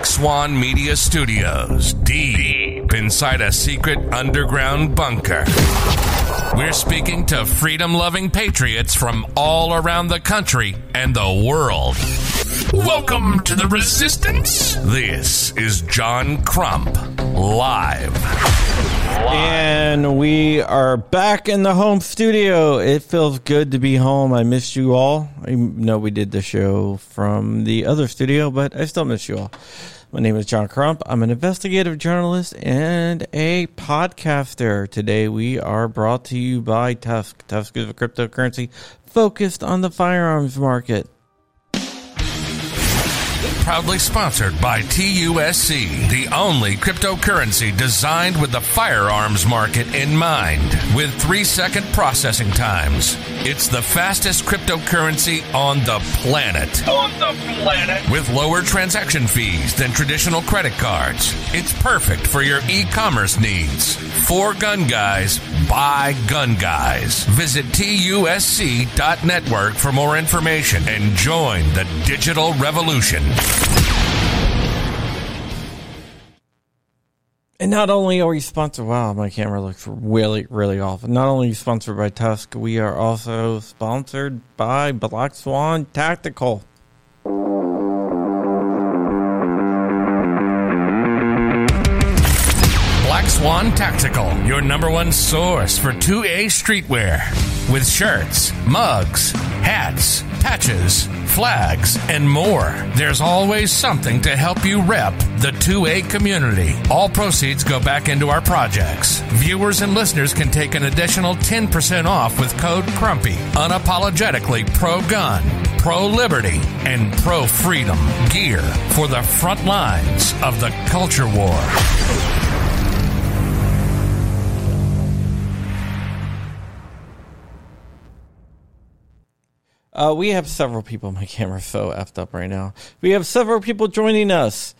Black Swan Media Studios, deep inside a secret underground bunker. We're speaking to freedom loving patriots from all around the country and the world. Welcome to the Resistance. This is John Crump, live. And we are back in the home studio. It feels good to be home. I missed you all. I know we did the show from the other studio, but I still miss you all. My name is John Crump. I'm an investigative journalist and a podcaster. Today we are brought to you by TUSC. TUSC is a cryptocurrency focused on the firearms market proudly sponsored by TUSC, the only cryptocurrency designed with the firearms market in mind, with three second processing times. It's the fastest cryptocurrency on the planet. On the planet. With lower transaction fees than traditional credit cards. It's perfect for your e commerce needs. For gun guys, by gun guys. Visit TUSC.network for more information and join the digital revolution. And not only are we sponsored, wow, my camera looks really, really awful. Not only sponsored by TUSC, we are also sponsored by Black Swan Tactical. Black Swan Tactical, your number one source for 2A streetwear with shirts, mugs, hats, patches, flags, and more. There's always something to help you rep the 2A community. All proceeds go back into our projects. Viewers and listeners can take an additional 10% off with code CRUMPY. Unapologetically pro gun, pro liberty, and pro freedom gear for the front lines of the culture war. Uh, we have several people. My camera's so effed up right now. We have several people joining us.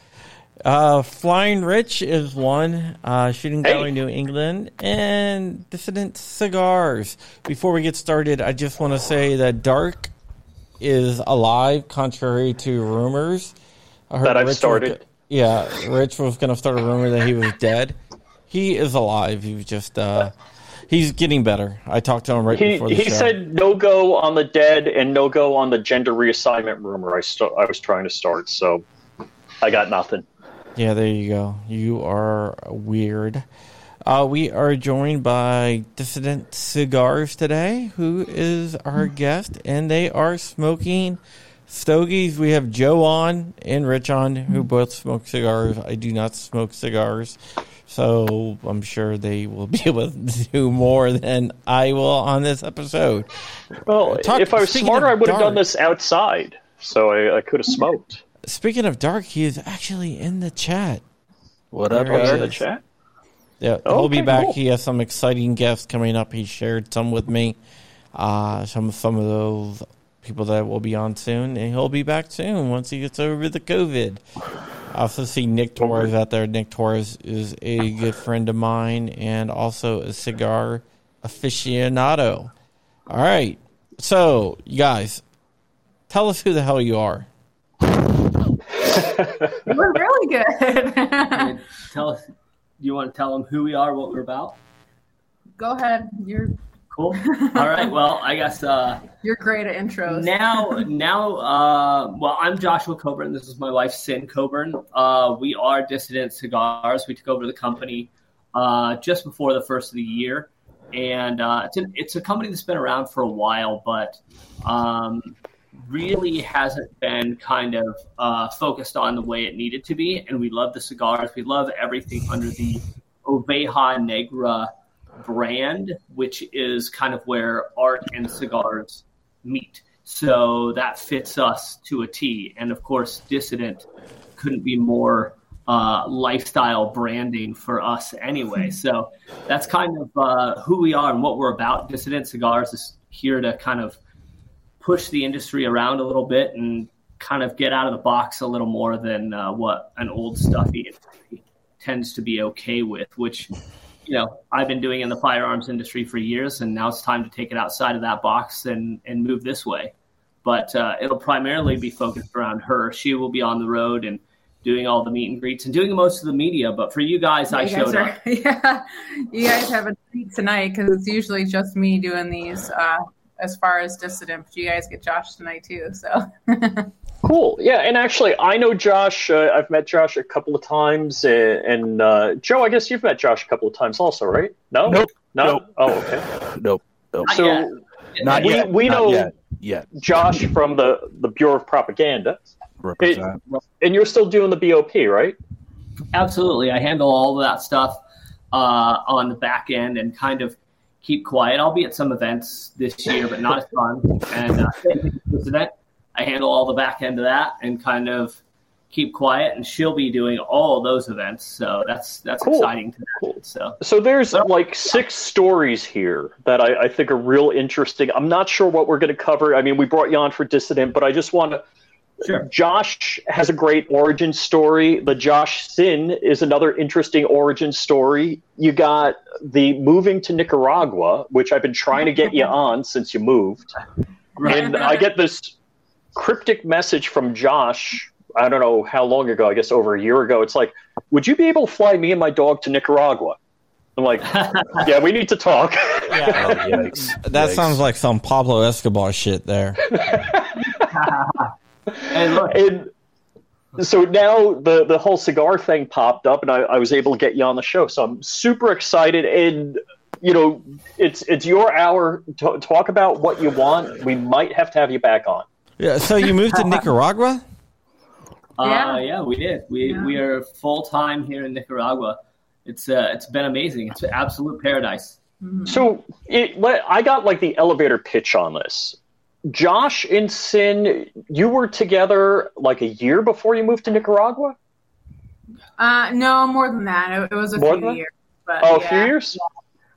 Uh, Flying Rich is one, uh, Shooting Gallery. New England, and Dissident Cigars. Before we get started, I just want to say that Dark is alive, contrary to rumors. I heard that I've Rich started. Was, yeah, Rich was going to start a rumor that he was dead. He is alive. He was just. Uh, He's getting better. I talked to him right he, before the he show. He said no go on the dead and no go on the gender reassignment rumor I, st- I was trying to start, so I got nothing. Yeah, there you go. You are weird. Uh, we are joined by Dissident Cigars today, who is our guest, and they are smoking stogies. We have Joe on and Rich on, who both smoke cigars. I do not smoke cigars. So I'm sure they will be able to do more than I will on this episode. Well, Talk, if I was smarter, I would have done this outside, so I, I, could have smoked. Speaking of dark, he is actually in the chat. What up, in the chat? Yeah, oh, he'll be back. Cool. He has some exciting guests coming up. He shared some with me. Uh, some some of those people that will be on soon, and he'll be back soon once he gets over the COVID. I also see Nick Torres out there. Nick Torres is a good friend of mine and also a cigar aficionado. All right. So, you guys, tell us who the hell you are. we're really good. tell us, do you want to tell them who we are, what we're about? Go ahead. You're Cool. All right. Well, I guess uh, you're great at intros. Now, now, uh, well, I'm Joshua Coburn. This is my wife, Sin Coburn. Uh, we are Dissident Cigars. We took over the company uh, just before the first of the year, and uh, it's, an, it's a company that's been around for a while, but um, really hasn't been kind of uh, focused on the way it needed to be. And we love the cigars. We love everything under the Oveja Negra brand, which is kind of where art and cigars meet. So that fits us to a T. And of course, Dissident couldn't be more uh, lifestyle branding for us anyway. So that's kind of uh, who we are and what we're about. Dissident Cigars is here to kind of push the industry around a little bit and kind of get out of the box a little more than uh, what an old stuffy industry tends to be okay with, which you know I've been doing in the firearms industry for years, and now it's time to take it outside of that box and and move this way. But uh, it'll primarily be focused around her. She will be on the road and doing all the meet and greets and doing most of the media. But for you guys, I you showed are, up. Yeah, you guys have a treat tonight because it's usually just me doing these. Uh, as far as dissident, but you guys get Josh tonight too. So Cool. Yeah, and actually, I know Josh. Uh, I've met Josh a couple of times, and, and uh, Joe. I guess you've met Josh a couple of times also, right? No. Nope. No. Nope. Oh, okay. Nope. Nope. Not So yet. Not we yet. we Not know yet. Yet. Josh from the the Bureau of Propaganda, Represent. and you're still doing the BOP, right? Absolutely. I handle all of that stuff uh, on the back end and kind of keep quiet. I'll be at some events this year, but not a ton. And uh, same this event, I handle all the back end of that and kind of keep quiet. And she'll be doing all those events, so that's that's Cool. exciting to me. Cool. So So there's like six stories here that I, I think are real interesting. I'm not sure what we're going to cover. I mean, we brought you on for Dissident, but I just want to. sure. Josh has a great origin story. The Josh Sin is another interesting origin story. You got the moving to Nicaragua, which I've been trying to get you on since you moved. And I get this cryptic message from Josh. I don't know how long ago, I guess over a year ago. It's like, would you be able to fly me and my dog to Nicaragua? I'm like, yeah, we need to talk. Yeah. Oh, yikes. That Yikes. sounds like some Pablo Escobar shit there. And look, and so now the the whole cigar thing popped up, and I, I was able to get you on the show. So I'm super excited, and you know, it's it's your hour to talk about what you want. We might have to have you back on. Yeah. So you moved to Nicaragua? uh, Yeah. yeah, we did. We Yeah. we are full time here in Nicaragua. It's uh, it's been amazing. It's an absolute paradise. So it, I got like the elevator pitch on this. Josh and Sin, you were together like a year before you moved to Nicaragua. uh, no, more than that. It, it was a More few years. But Oh, a yeah. few years.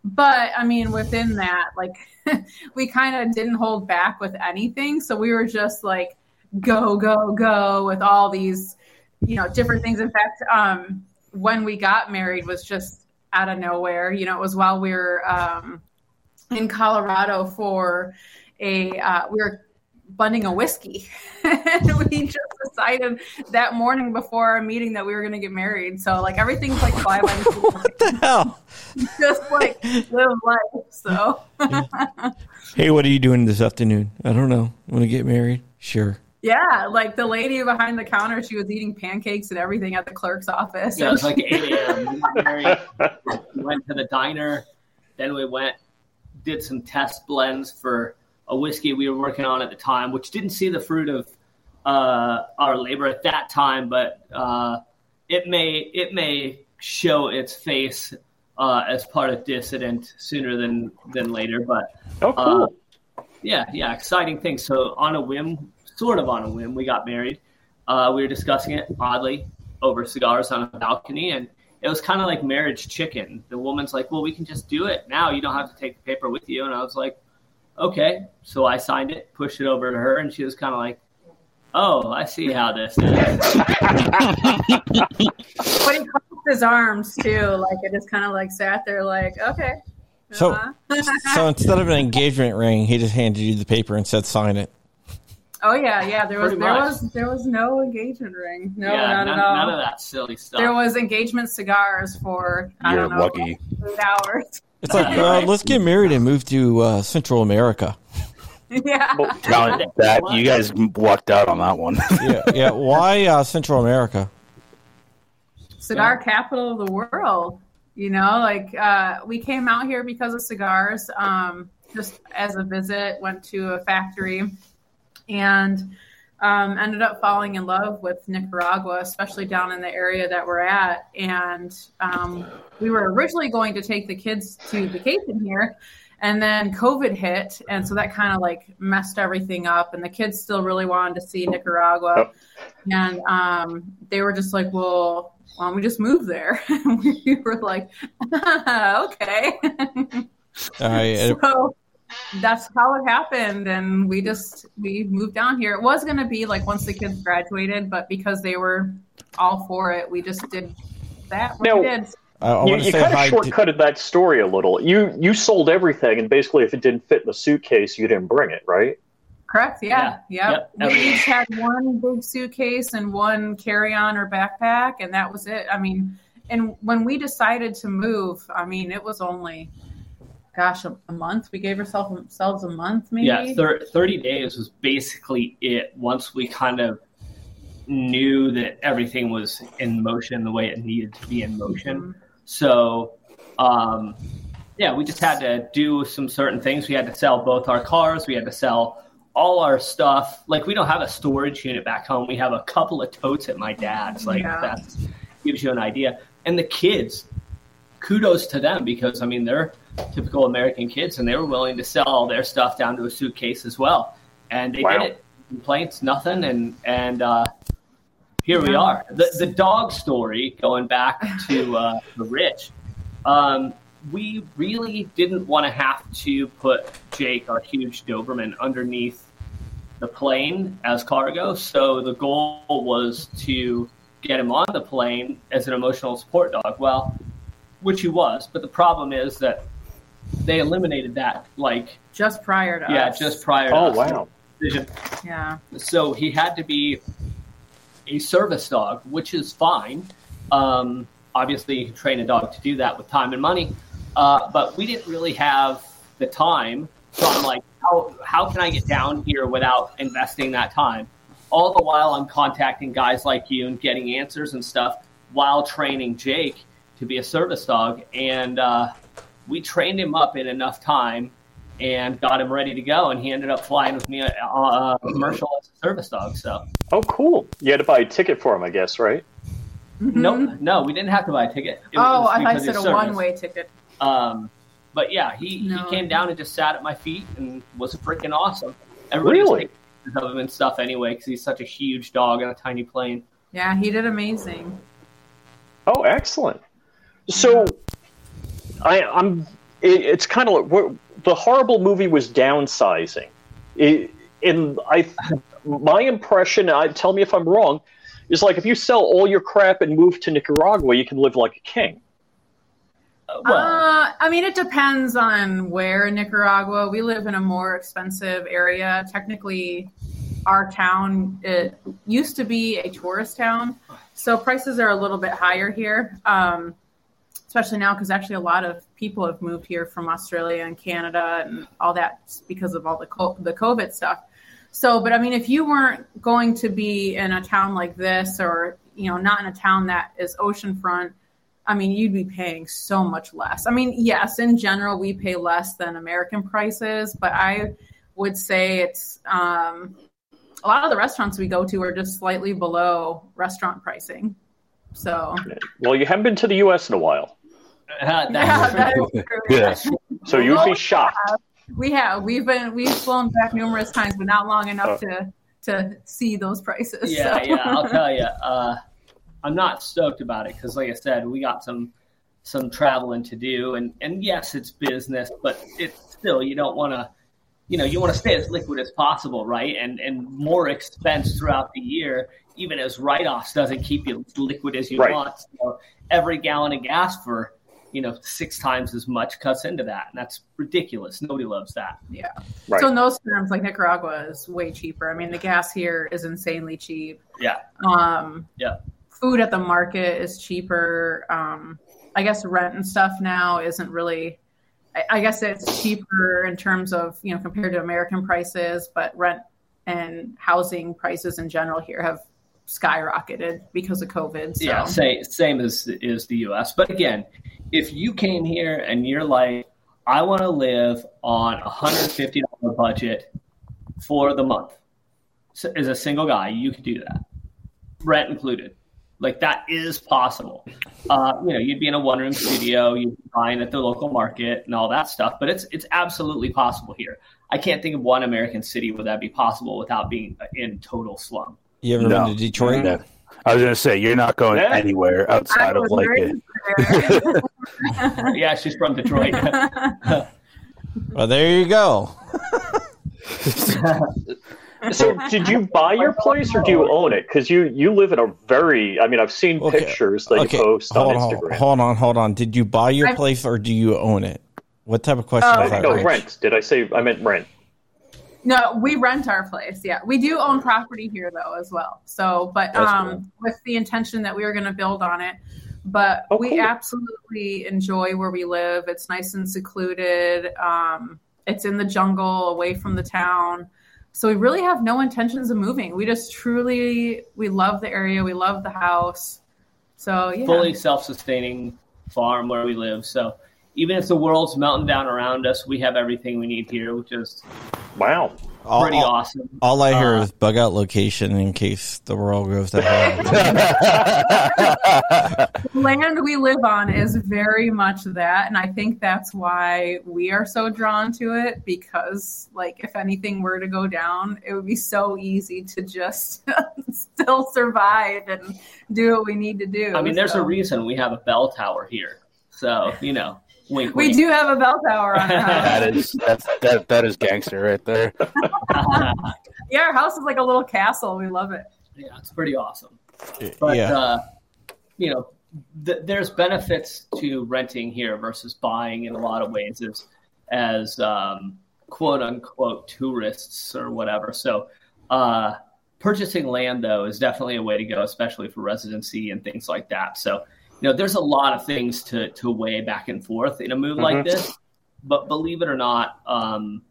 But I mean, within that, like we kind of didn't hold back with anything. So we were just like go, go, go with all these, you know, different things. In fact, um, when we got married was just out of nowhere. You know, it was while we were um, in Colorado for a uh, we were blending a whiskey, and we just decided that morning before our meeting that we were going to get married. So like everything's like fly by the. What the hell? just like live life. So Hey, what are you doing this afternoon? I don't know. Want to get married? Sure. yeah, like the lady behind the counter, she was eating pancakes and everything at the clerk's office. Yeah, it was like 8 a.m. We got married, we went to the diner. Then we went, did some test blends for a whiskey we were working on at the time, which didn't see the fruit of uh, our labor at that time, but uh, it may it may show its face uh, as part of Dissident sooner than than later. But Oh, cool. yeah, yeah, exciting thing. So on a whim, sort of on a whim, we got married. Uh, we were discussing it oddly over cigars on a balcony, and it was kind of like marriage chicken. The woman's like, "Well, we can just do it now. You don't have to take the paper with you." And I was like, "Okay." So I signed it, pushed it over to her, and she was kind of like, "Oh, I see how this is." But he crossed his arms too. Like it just kind of like sat there, like okay. So- Uh-huh. So instead of an engagement ring, he just handed you the paper and said, "Sign it." oh yeah, yeah. There was Pretty there much. was there was no engagement ring. No, yeah, not none, at all. none of that silly stuff. There was engagement cigars for I You're don't know lucky. eight hours. It's like, uh, let's get married and move to uh, Central America. yeah. Count that. You guys walked out on that one. Yeah, yeah. Why uh, Central America? cigar capital of the world. You know, like uh, we came out here because of cigars. Um, just as a visit, went to a factory, and um, ended up falling in love with Nicaragua, especially down in the area that we're at. And um, we were originally going to take the kids to vacation here. And then COVID hit, and so that kind of like messed everything up. And the kids still really wanted to see Nicaragua, and um, they were just like, "Well, why don't we just move there?" And we were like, "Okay." All right, so that's how it happened, and we just we moved down here. It was going to be like once the kids graduated, but because they were all for it, we just did that. We Now- did. I, I you you kind of hi. To, shortcutted that story a little. You you sold everything, and basically, if it didn't fit in the suitcase, you didn't bring it, right? Correct. Yeah. Yeah. Yep. Yep. We each had one big suitcase and one carry on or backpack, and that was it. I mean, and when we decided to move, I mean, it was only, gosh, a, a month. We gave ourselves ourselves a month, maybe. Yeah, thir- 30 days was basically it once we kind of knew that everything was in motion the way it needed to be in motion. Mhm. So, um, yeah, we just had to do some certain things. We had to sell both our cars. We had to sell all our stuff. Like, we don't have a storage unit back home. We have a couple of totes at my dad's. Like, Yeah. that gives you an idea. And the kids, kudos to them because, I mean, they're typical American kids and they were willing to sell all their stuff down to a suitcase as well. And they Wow. did it. Complaints, nothing. And, and, uh, here we are. The the dog story, going back to uh, the rich. Um, we really didn't want to have to put Jake, our huge Doberman, underneath the plane as cargo. So the goal was to get him on the plane as an emotional support dog. Well, which he was, but the problem is that they eliminated that like Just prior to yeah, us. just prior to Oh us wow. decision. Yeah. So he had to be a service dog, which is fine. Um, obviously, you can train a dog to do that with time and money, uh, but we didn't really have the time. So I'm like, how, how can I get down here without investing that time? All the while, I'm contacting guys like you and getting answers and stuff while training Jake to be a service dog. And uh, we trained him up in enough time and got him ready to go. And he ended up flying with me uh, uh, commercial as a service dog. So Oh, cool. You had to buy a ticket for him, I guess, right? no, no, we didn't have to buy a ticket. It Mm-hmm. Oh, was I thought you said a service. one way ticket. Um, but yeah, he, No. he came down and just sat at my feet and was freaking awesome. Everybody was Really? taking pictures of him and stuff anyway because he's such a huge dog on a tiny plane. Yeah, he did amazing. Oh, excellent. So, I, I'm. It, it's kind of like the horrible movie was downsizing. It, and I, my impression. I tell me if I'm wrong. Is like if you sell all your crap and move to Nicaragua, you can live like a king. Well, uh, I mean, it depends on where in Nicaragua. We live in a more expensive area. Technically, our town it used to be a tourist town, so prices are a little bit higher here. Um, especially now, because actually a lot of people have moved here from Australia and Canada and all that because of all the co- the COVID stuff. So, but I mean, if you weren't going to be in a town like this, or you know, not in a town that is oceanfront, I mean, you'd be paying so much less. I mean, yes, in general, we pay less than American prices, but I would say it's um, a lot of the restaurants we go to are just slightly below restaurant pricing. So, Well, you haven't been to the U.S. in a while, uh, yeah, that's true. Yeah. so you'd be shocked. We have we've been we've flown back numerous times, but not long enough Oh. to to see those prices. yeah, so. yeah. I'll tell you, uh, I'm not stoked about it because, like I said, we got some some traveling to do, and and yes, it's business, but it's still you don't want to, you know, you want to stay as liquid as possible, right? And and more expense throughout the year, even as write offs, doesn't keep you as liquid as you Right. want. So every gallon of gas for you know six times as much cuts into that, and that's ridiculous. Nobody loves that. Yeah. Right. So in those terms, like Nicaragua is way cheaper. I mean, the gas here is insanely cheap. Yeah. Um, Yeah. Food at the market is cheaper. Um, I guess rent and stuff now isn't really. I, I guess it's cheaper in terms of you know compared to American prices, but rent and housing prices in general here have skyrocketed because of COVID. So. Yeah, same same as is the U.S. But again, if you came here and you're like, I want to live on a hundred fifty dollar budget for the month, so as a single guy, you could do that, rent included. Like that is possible. Uh, you know, you'd be in a one room studio, you'd be buying at the local market and all that stuff. But it's it's absolutely possible here. I can't think of one American city where that'd be possible without being in total slum. You ever No. been to Detroit? Yeah. I was gonna say you're not going Yeah. anywhere outside of was like it. Yeah, she's from Detroit. Well, there you go. So, did you buy your place or do you own it? Because you you live in a very. I mean, I've seen Okay. pictures that Okay, you post on hold on, Instagram. hold on, hold on. Did you buy your place or do you own it? What type of question Oh, is that? no, Rich? rent. Did I say I meant rent? No, we rent our place. Yeah, we do own property here though as well. So, but um, cool. with the intention that we were going to build on it. But Oh, we cool. absolutely enjoy where we live. It's nice and secluded. Um, it's in the jungle, away from the town. So we really have no intentions of moving. We just truly we love the area. We love the house. So yeah, fully self-sustaining farm where we live. So even if the world's melting down around us, we have everything we need here, which is Wow. Pretty all- awesome. all I hear Uh, is bug out location in case the world goes to hell. the land we live on is very much that and i think that's why we are so drawn to it because like if anything were to go down it would be so easy to just still survive and do what we need to do I mean, there's So- a reason we have a bell tower here. So you know, wink, we wink. do have a bell tower on our house that is that's, that that is gangster right there. yeah our house is like a little castle we love it yeah, it's pretty awesome. But yeah. uh, you know, th- there's benefits to renting here versus buying in a lot of ways as as um, quote unquote tourists or whatever. So uh, purchasing land though is definitely a way to go, especially for residency and things like that. So you know, there's a lot of things to to weigh back and forth in a move like Mhm. this. But believe it or not, um,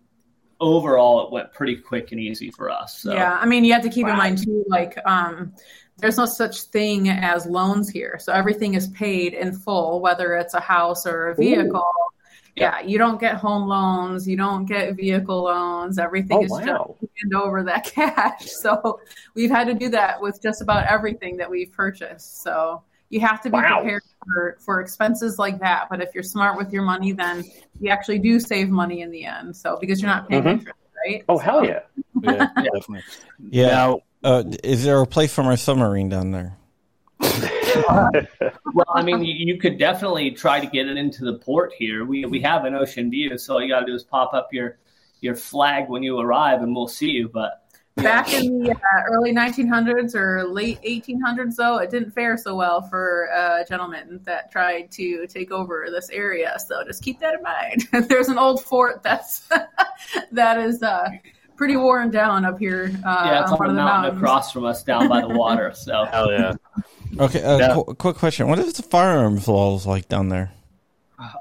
overall it went pretty quick and easy for us. So. Yeah, I mean, you have to keep in mind too, like, um, there's no such thing as loans here. So everything is paid in full, whether it's a house or a vehicle. Yeah, you don't get home loans, you don't get vehicle loans. Everything Oh, is just hand over that cash. So we've had to do that with just about everything that we've purchased. So you have to be Wow. prepared for, for expenses like that. But if you're smart with your money, then you actually do save money in the end. So because you're not paying Mhm. interest, right? Oh, hell yeah. Yeah, definitely. yeah. Now, Uh, is there a place for my submarine down there? Well, I mean, you, you could definitely try to get it into the port here. We we have an ocean view, so all you got to do is pop up your your flag when you arrive, and we'll see you. But Back in the uh, early 1900s or late 1800s, though, it didn't fare so well for uh, gentlemen that tried to take over this area. So just keep that in mind. There's an old fort that's that is uh, pretty worn down up here. Uh, yeah, it's on on the the mountain mountains. across from us, down by the water. So hell yeah. Okay, uh, Yeah. qu- quick question. What is the firearms laws like down there?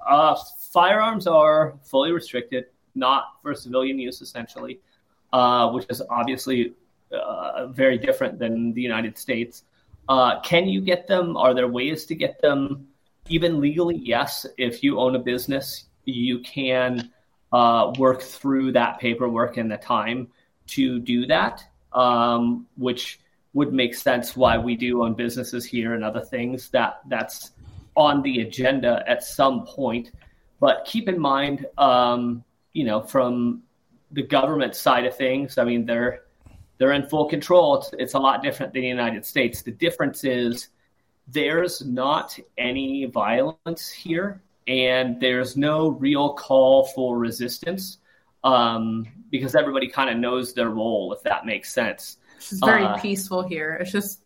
Uh, firearms are fully restricted, not for civilian use, essentially, uh, which is obviously uh, very different than the United States. Uh, can you get them? Are there ways to get them? Even legally, yes. If you own a business, you can uh, work through that paperwork and the time to do that, um, which would make sense why we do own businesses here and other things. That that's on the agenda at some point. But keep in mind, um, you know, from the government side of things, I mean, they're they're in full control. It's, it's a lot different than the United States. The difference is there's not any violence here, and there's no real call for resistance um, because everybody kind of knows their role, if that makes sense. It's very Uh, peaceful here. It's just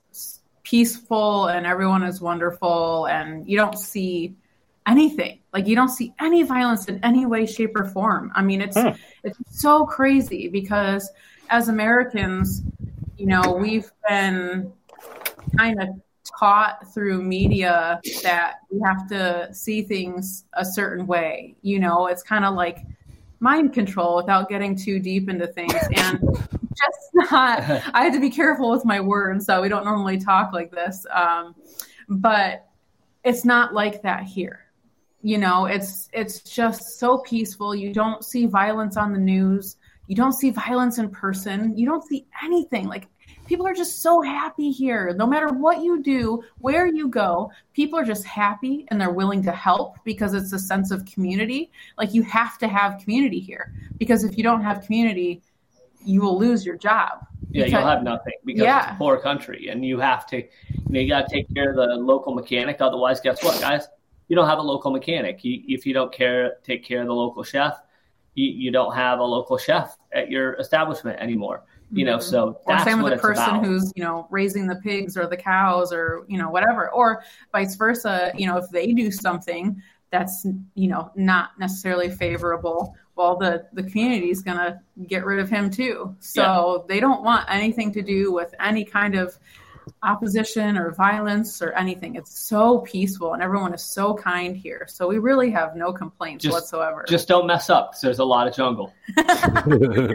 peaceful and everyone is wonderful and you don't see anything. Like you don't see any violence in any way, shape, or form. I mean, it's Hmm. it's so crazy because as Americans, you know, we've been kind of taught through media that we have to see things a certain way. You know, it's kind of like mind control without getting too deep into things and just not i had to be careful with my words so we don't normally talk like this um, but it's not like that here you know it's it's just so peaceful. You don't see violence on the news. You don't see violence in person. You don't see anything. Like people are just so happy here. No matter what you do where you go people are just happy and they're willing to help because it's a sense of community. Like you have to have community here because if you don't have community you will lose your job. Yeah, Because- you'll have nothing because Yeah. it's a poor country, and you have to, you know, you got to take care of the local mechanic. Otherwise, guess what, guys? You don't have a local mechanic. You, if you don't care, take care of the local chef. You, you don't have a local chef at your establishment anymore. You know, so Mm-hmm. or same with the person about. who's you know raising the pigs or the cows or you know whatever or vice versa you know if they do something that's you know not necessarily favorable well the the community is going to get rid of him too so yeah. they don't want anything to do with any kind of opposition or violence or anything it's so peaceful and everyone is so kind here so we really have no complaints just, whatsoever just don't mess up because there's a lot of jungle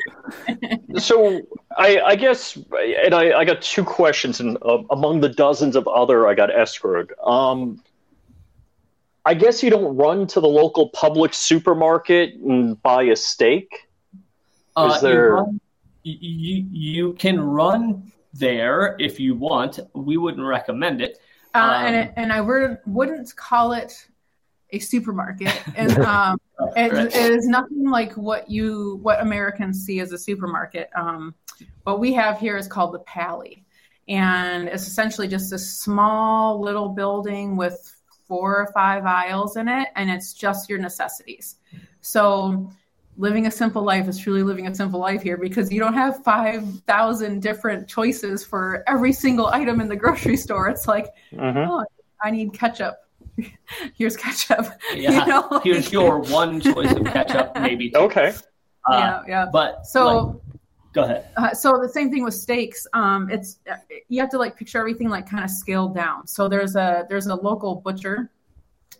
so I, I, guess and I, I, got two questions and uh, among the dozens of other i got escrowed um, I guess you don't run to the local public supermarket and buy a steak. Uh, Is there? You, run, you, you can run there if you want. We wouldn't recommend it. Uh, um, and it, and I would, wouldn't call it a supermarket. And um, it, it is nothing like what you what Americans see as a supermarket. Um, what we have here is called the Pali, and it's essentially just a small little building with four or five aisles in it, and it's just your necessities. So living a simple life is truly living a simple life here because you don't have 5,000 different choices for every single item in the grocery store. It's like, mm-hmm. oh, I need ketchup. Here's ketchup. Yeah. You know? Here's your one choice of ketchup, maybe. Two. Okay. Uh, yeah, yeah. But so like, Go ahead. Uh, so the same thing with steaks. Um, it's you have to like picture everything like kind of scaled down. So there's a there's a local butcher,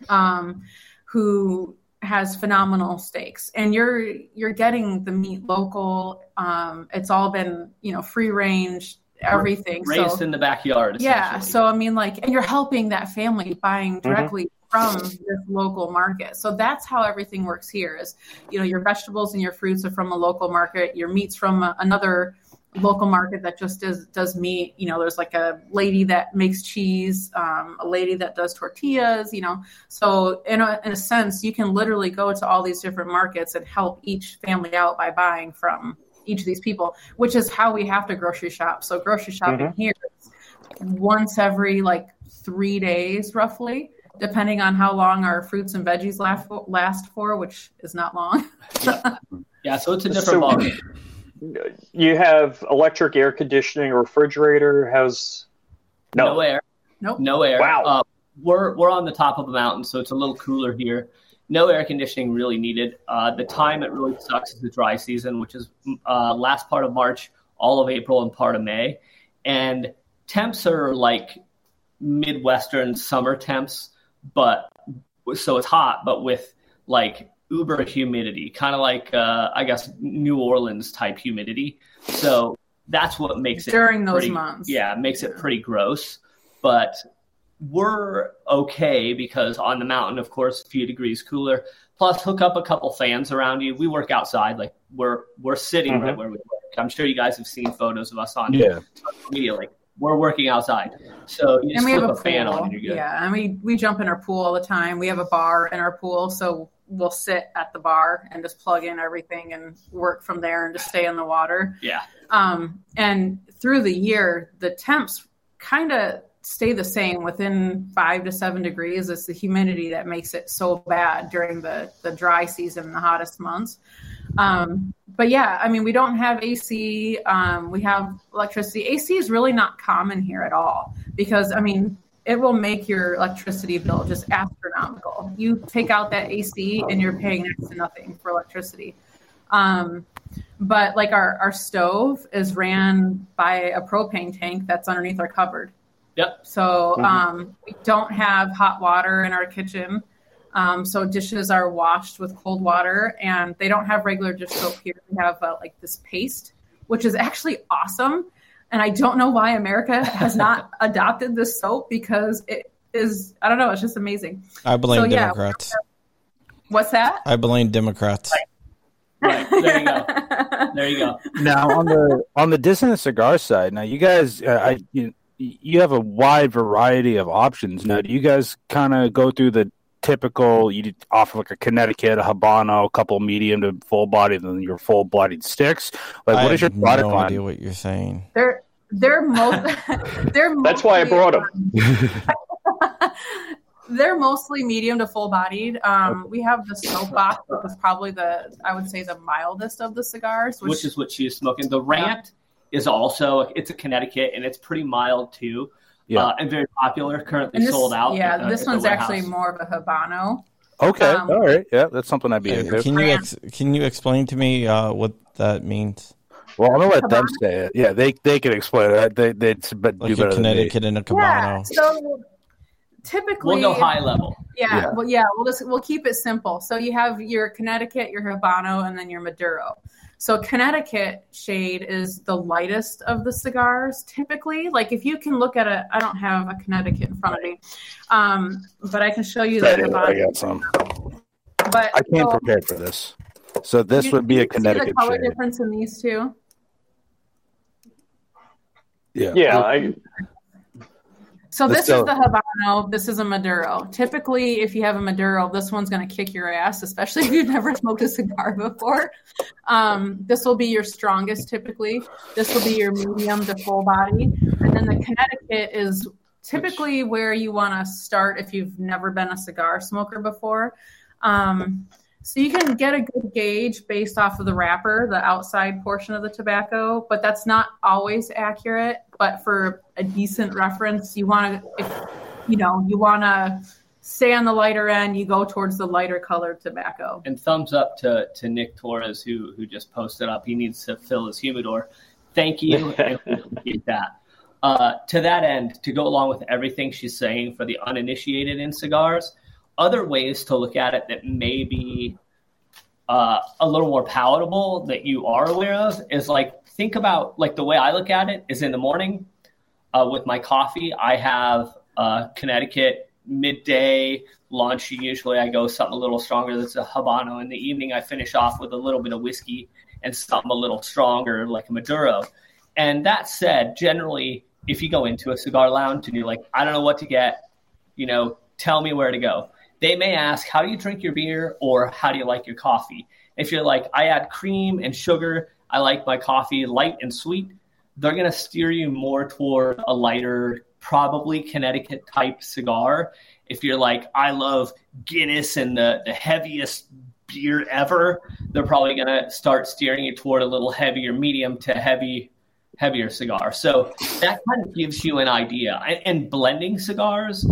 um, who has phenomenal steaks, and you're you're getting the meat local. Um, it's all been you know free range everything raised so, in the backyard yeah so i mean like and you're helping that family buying mm-hmm. directly from this local market. So that's how everything works here is, you know, your vegetables and your fruits are from a local market, your meat's from a, another local market that just does does meat. You know, there's like a lady that makes cheese, um, a lady that does tortillas. You know, so in a in a sense, you can literally go to all these different markets and help each family out by buying from each of these people, which is how we have to grocery shop. So grocery shopping mm-hmm. here once every like three days roughly depending on how long our fruits and veggies last for, last for which is not long. yeah. yeah, so it's a different so, You have electric air conditioning, refrigerator. How's no, no air? Nope. No air. Wow. Uh, we're we're on the top of a mountain, so it's a little cooler here. No air conditioning really needed. Uh, the time it really sucks is the dry season, which is uh, last part of March, all of April, and part of May. And temps are like midwestern summer temps but so it's hot, but with like uber humidity, kind of like uh, I guess New Orleans type humidity. So that's what makes it during those pretty, months. Yeah, it makes it pretty gross, but we're okay because on the mountain, of course, a few degrees cooler. Plus, hook up a couple fans around you. We work outside, like we're we're sitting mm-hmm. right where we work. I'm sure you guys have seen photos of us on yeah. social media, like we're working outside. So you just flip a, a fan on and you're good. Yeah, and we we jump in our pool all the time. We have a bar in our pool, so we'll sit at the bar and just plug in everything and work from there and just stay in the water. Yeah. Um, and through the year, the temps kind of stay the same within five to seven degrees. It's the humidity that makes it so bad during the the dry season, the hottest months. Um, but yeah, I mean, we don't have AC. Um, we have electricity. AC is really not common here at all because, I mean, it will make your electricity bill just astronomical. You take out that AC and you're paying next to nothing for electricity. Um, but like our, our stove is ran by a propane tank that's underneath our cupboard. Yep. So mm-hmm. um, we don't have hot water in our kitchen. Um, so dishes are washed with cold water, and they don't have regular dish soap here. We have uh, like this paste, which is actually awesome. And I don't know why America has not adopted this soap because it is I don't know, it's just amazing. I blame so, Democrats. Yeah, what's that? I blame Democrats. Right. There you go. There you go. Now on the on the Dissident cigar side, now you guys, uh, I you, you have a wide variety of options. Now, do you guys kind of go through the typical you offer like a Connecticut, a Habano, a couple medium to full body, then your full bodied sticks. Like, what I is your product no line? idea what you're saying. They're they're most they're that's why I brought them. they're mostly medium to full bodied. Um, we have the soapbox, which is probably the I would say the mildest of the cigars, which, which is what she's smoking. The Rant yeah. is also it's a Connecticut and it's pretty mild too yeah. Uh, and very popular. Currently this, sold out. Yeah, the, this one's actually more of a habano. Okay, um, all right, yeah, that's something I'd be into. Can you ex- can you explain to me uh, what that means? Well, I'm gonna let them say it. Yeah, they they can explain it. They they like do better Connecticut and a Habano. Yeah, so typically we'll go high level. Yeah, yeah, well, yeah, we'll just we'll keep it simple. So you have your Connecticut, your Habano, and then your Maduro. So Connecticut shade is the lightest of the cigars typically. Like if you can look at a, I don't have a Connecticut in front of me, um, but I can show you that. I got some. But I can't so, prepare for this. So this you, would be a Connecticut see the color shade. difference in these two. Yeah. Yeah. I, so this is the Habano. This is a Maduro. Typically, if you have a Maduro, this one's going to kick your ass, especially if you've never smoked a cigar before. Um, this will be your strongest typically. This will be your medium to full body. And then the Connecticut is typically where you want to start if you've never been a cigar smoker before. Um, so you can get a good gauge based off of the wrapper, the outside portion of the tobacco, but that's not always accurate. But for a decent reference, you want to, if you know, you want to stay on the lighter end, you go towards the lighter colored tobacco. And thumbs up to, to Nick Torres who who just posted up. He needs to fill his humidor. Thank you. appreciate that. Uh, to that end, to go along with everything she's saying for the uninitiated in cigars, other ways to look at it that may be uh, a little more palatable that you are aware of is like think about like the way I look at it is in the morning uh, with my coffee. I have uh, Connecticut midday lunch. Usually I go something a little stronger. That's a Habano. In the evening, I finish off with a little bit of whiskey and something a little stronger like a Maduro. And that said, generally, if you go into a cigar lounge and you're like, I don't know what to get, you know, tell me where to go they may ask, How do you drink your beer? or How do you like your coffee? If you're like, I add cream and sugar, I like my coffee light and sweet, they're going to steer you more toward a lighter, probably Connecticut type cigar. If you're like, I love Guinness and the, the heaviest beer ever, they're probably going to start steering you toward a little heavier, medium to heavy, heavier cigar. So that kind of gives you an idea. And, and blending cigars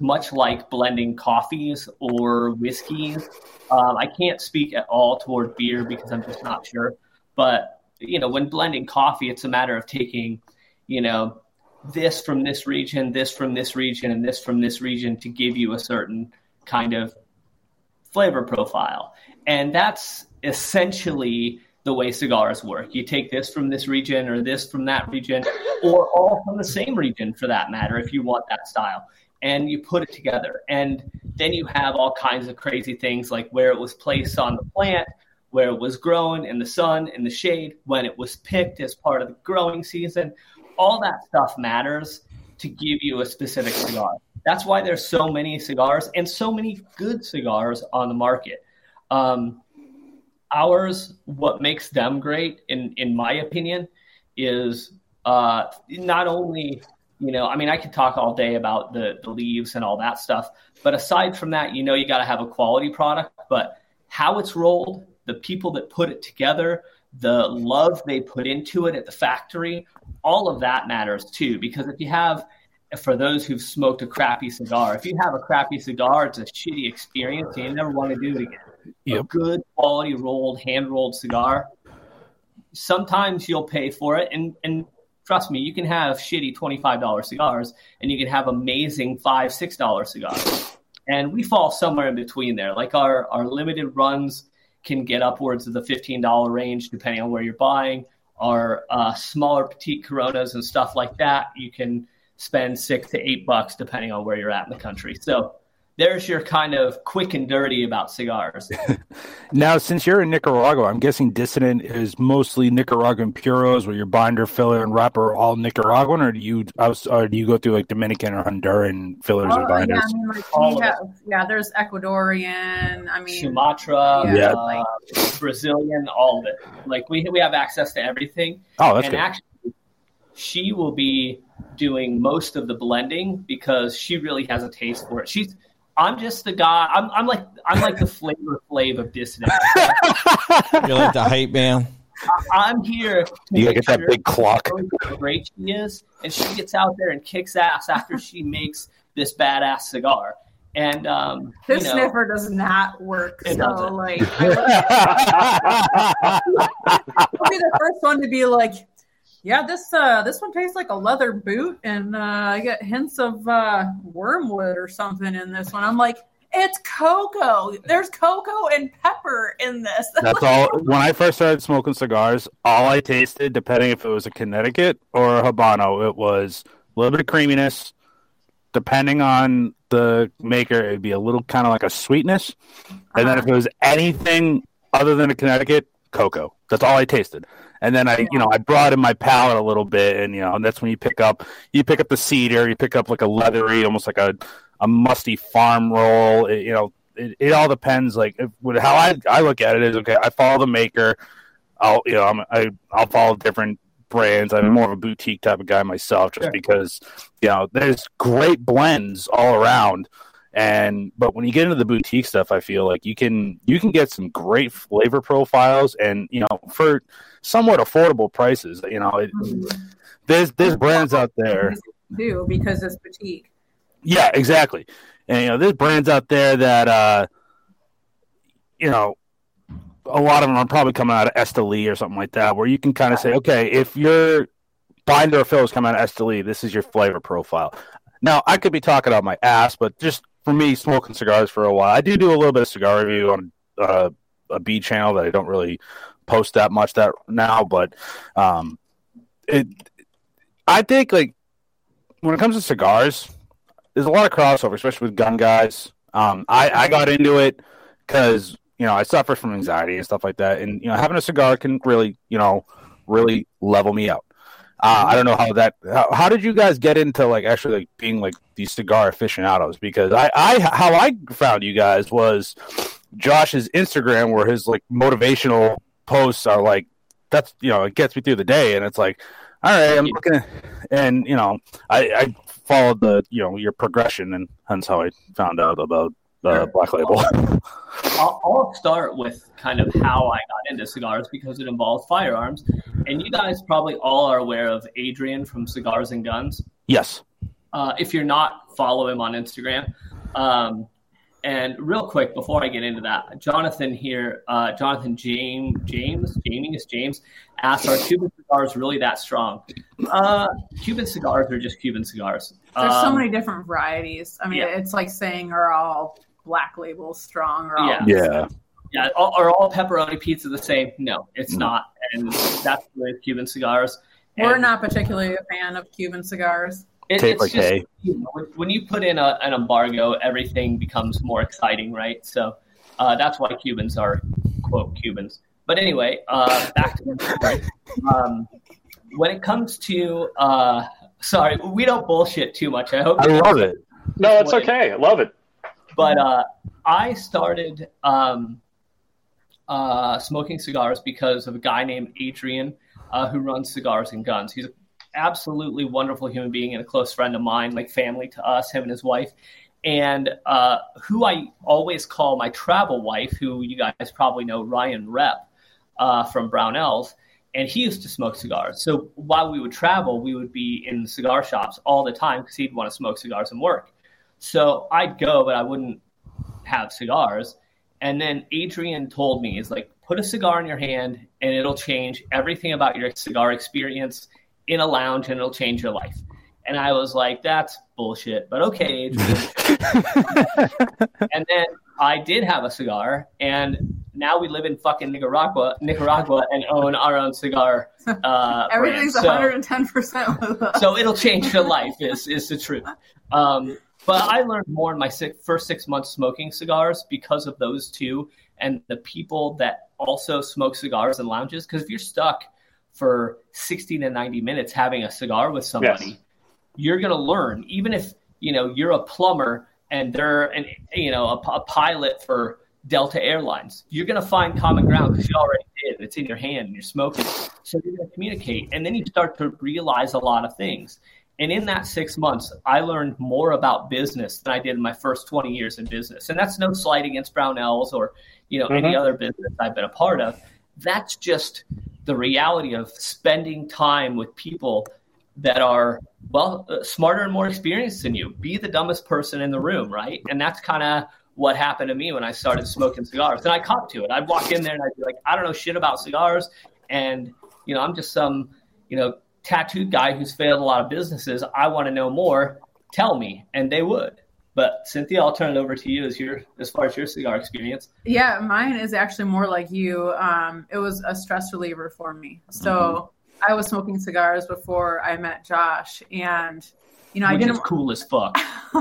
much like blending coffees or whiskeys. Um, I can't speak at all toward beer because I'm just not sure. But you know, when blending coffee, it's a matter of taking, you know, this from this region, this from this region, and this from this region to give you a certain kind of flavor profile. And that's essentially the way cigars work. You take this from this region or this from that region, or all from the same region for that matter, if you want that style and you put it together. And then you have all kinds of crazy things like where it was placed on the plant, where it was grown in the sun, in the shade, when it was picked as part of the growing season. All that stuff matters to give you a specific cigar. That's why there's so many cigars and so many good cigars on the market. Um, ours, what makes them great, in in my opinion, is uh, not only you know, I mean, I could talk all day about the, the leaves and all that stuff. But aside from that, you know, you got to have a quality product. But how it's rolled, the people that put it together, the love they put into it at the factory, all of that matters too. Because if you have, for those who've smoked a crappy cigar, if you have a crappy cigar, it's a shitty experience. And you never want to do it again. Yep. A good quality rolled, hand rolled cigar. Sometimes you'll pay for it, and and trust me, you can have shitty $25 cigars and you can have amazing five, $6 cigars. And we fall somewhere in between there. Like our, our limited runs can get upwards of the $15 range, depending on where you're buying. Our uh, smaller petite coronas and stuff like that, you can spend six to eight bucks, depending on where you're at in the country. So there's your kind of quick and dirty about cigars. now, since you're in Nicaragua, I'm guessing Dissident is mostly Nicaraguan puros, where your binder, filler, and wrapper are all Nicaraguan, or do you or do you go through like Dominican or Honduran fillers oh, and binders? Yeah, I mean, like, have, yeah, there's Ecuadorian. I mean, Sumatra, yeah, uh, like, Brazilian, all of it. Like we we have access to everything. Oh, that's and good. actually, she will be doing most of the blending because she really has a taste for it. She's I'm just the guy. I'm, I'm like I'm like the flavor flav of dissident. You're like the hype man. I'm here. To you get sure that big clock. How great she is, and she gets out there and kicks ass after she makes this badass cigar. And um, this you know, sniffer does not work. It so doesn't. like, I will be the first one to be like, yeah, this uh, this one tastes like a leather boot, and uh, I get hints of uh, wormwood or something in this one. I'm like, it's cocoa. There's cocoa and pepper in this. That's all. When I first started smoking cigars, all I tasted, depending if it was a Connecticut or a Habano, it was a little bit of creaminess. Depending on the maker, it'd be a little kind of like a sweetness. And then if it was anything other than a Connecticut, cocoa. That's all I tasted. And then I, you know, I broadened my palate a little bit, and you know, and that's when you pick up, you pick up the cedar, you pick up like a leathery, almost like a, a musty farm roll. It, you know, it, it all depends. Like if, how I, I look at it is okay. I follow the maker. I'll, you know, I'm, I, I'll follow different brands. I'm more of a boutique type of guy myself, just Sure. because you know there's great blends all around. And but when you get into the boutique stuff, I feel like you can you can get some great flavor profiles, and you know for somewhat affordable prices. You know, it, there's there's brands out there. too because it's boutique. Yeah, exactly. And you know, there's brands out there that uh you know a lot of them are probably coming out of Esteli or something like that, where you can kind of say, okay, if your binder fill is coming out of Esteli, this is your flavor profile. Now, I could be talking out my ass, but just for me, smoking cigars for a while, I do do a little bit of cigar review on uh, a B channel that I don't really post that much that now, but um, it, I think like when it comes to cigars, there's a lot of crossover, especially with gun guys. Um, I, I got into it because you know I suffer from anxiety and stuff like that, and you know having a cigar can really you know really level me out. Uh, I don't know how that. How, how did you guys get into like actually like being like these cigar aficionados? Because I, I how I found you guys was Josh's Instagram, where his like motivational posts are like that's you know it gets me through the day, and it's like all right, I'm looking, and you know I, I followed the you know your progression, and hence how I found out about uh. Black Label. I'll, I'll start with kind of how I got into cigars because it involves firearms. And you guys probably all are aware of Adrian from Cigars and Guns. yes. Uh, if you're not, follow him on Instagram. Um, and real quick, before I get into that, Jonathan here, uh, Jonathan James, James, Jamie is James, asked, "Are Cuban cigars really that strong?" Uh, Cuban cigars are just Cuban cigars. There's so Um, many different varieties. I mean, yeah. it's like saying are all black labels strong or all Yeah. Yeah. Yeah, are all pepperoni pizza the same? No, it's No. not, and that's with Cuban cigars. We're And not particularly a fan of Cuban cigars. It- Taste it's like just- hay. you know, when- when you put in a, an embargo, everything becomes more exciting, right? So uh, that's why Cubans are quote Cubans. But anyway, uh, back to right. um, when it comes to uh, sorry, we don't bullshit too much. I hope I love it. No, it's okay. I love it. but uh, I started um, uh, smoking cigars because of a guy named Adrian uh, who runs Cigars and Guns. He's an absolutely wonderful human being and a close friend of mine, like family to us, him and his wife. And uh, who I always call my travel wife, who you guys probably know, Ryan Repp uh, from Brownells. And he used to smoke cigars. So while we would travel, we would be in cigar shops all the time because he'd want to smoke cigars and work. So I'd go, but I wouldn't have cigars. And then Adrian told me, "Is like put a cigar in your hand, and it'll change everything about your cigar experience in a lounge, and it'll change your life." And I was like, "That's bullshit," but okay, and then I did have a cigar, and now we live in fucking Nicaragua, Nicaragua, and own our own cigar. Uh, Everything's 110 percent so it'll change your life is is the truth um, but i learned more in my six, first six months smoking cigars because of those two and the people that also smoke cigars in lounges because if you're stuck for 60 to 90 minutes having a cigar with somebody Yes. you're going to learn. Even if you know you're a plumber and they're an you know a, a pilot for delta airlines you're going to find common ground because you already did. It's in your hand and you're smoking. So you're going to communicate and then you start to realize a lot of things. And in that six months i learned more about business than i did in my first 20 years in business. And that's no slight against brownells or you know any Mhm. other business i've been a part of. That's just the reality of spending time with people that are well uh, smarter and more experienced than you. Be the dumbest person in the room, right? And that's kind of what happened to me when I started smoking cigars. And I caught to it. I'd walk in there and I'd be like, I don't know shit about cigars, and you know, I'm just some you know tattooed guy who's failed a lot of businesses. I want to know more. Tell me, and they would. But Cynthia, I'll turn it over to you as your as far as your cigar experience. Yeah, mine is actually more like you. Um, it was a stress reliever for me. So mm-hmm. I was smoking cigars before I met Josh, and you know, Which I didn't cool as fuck.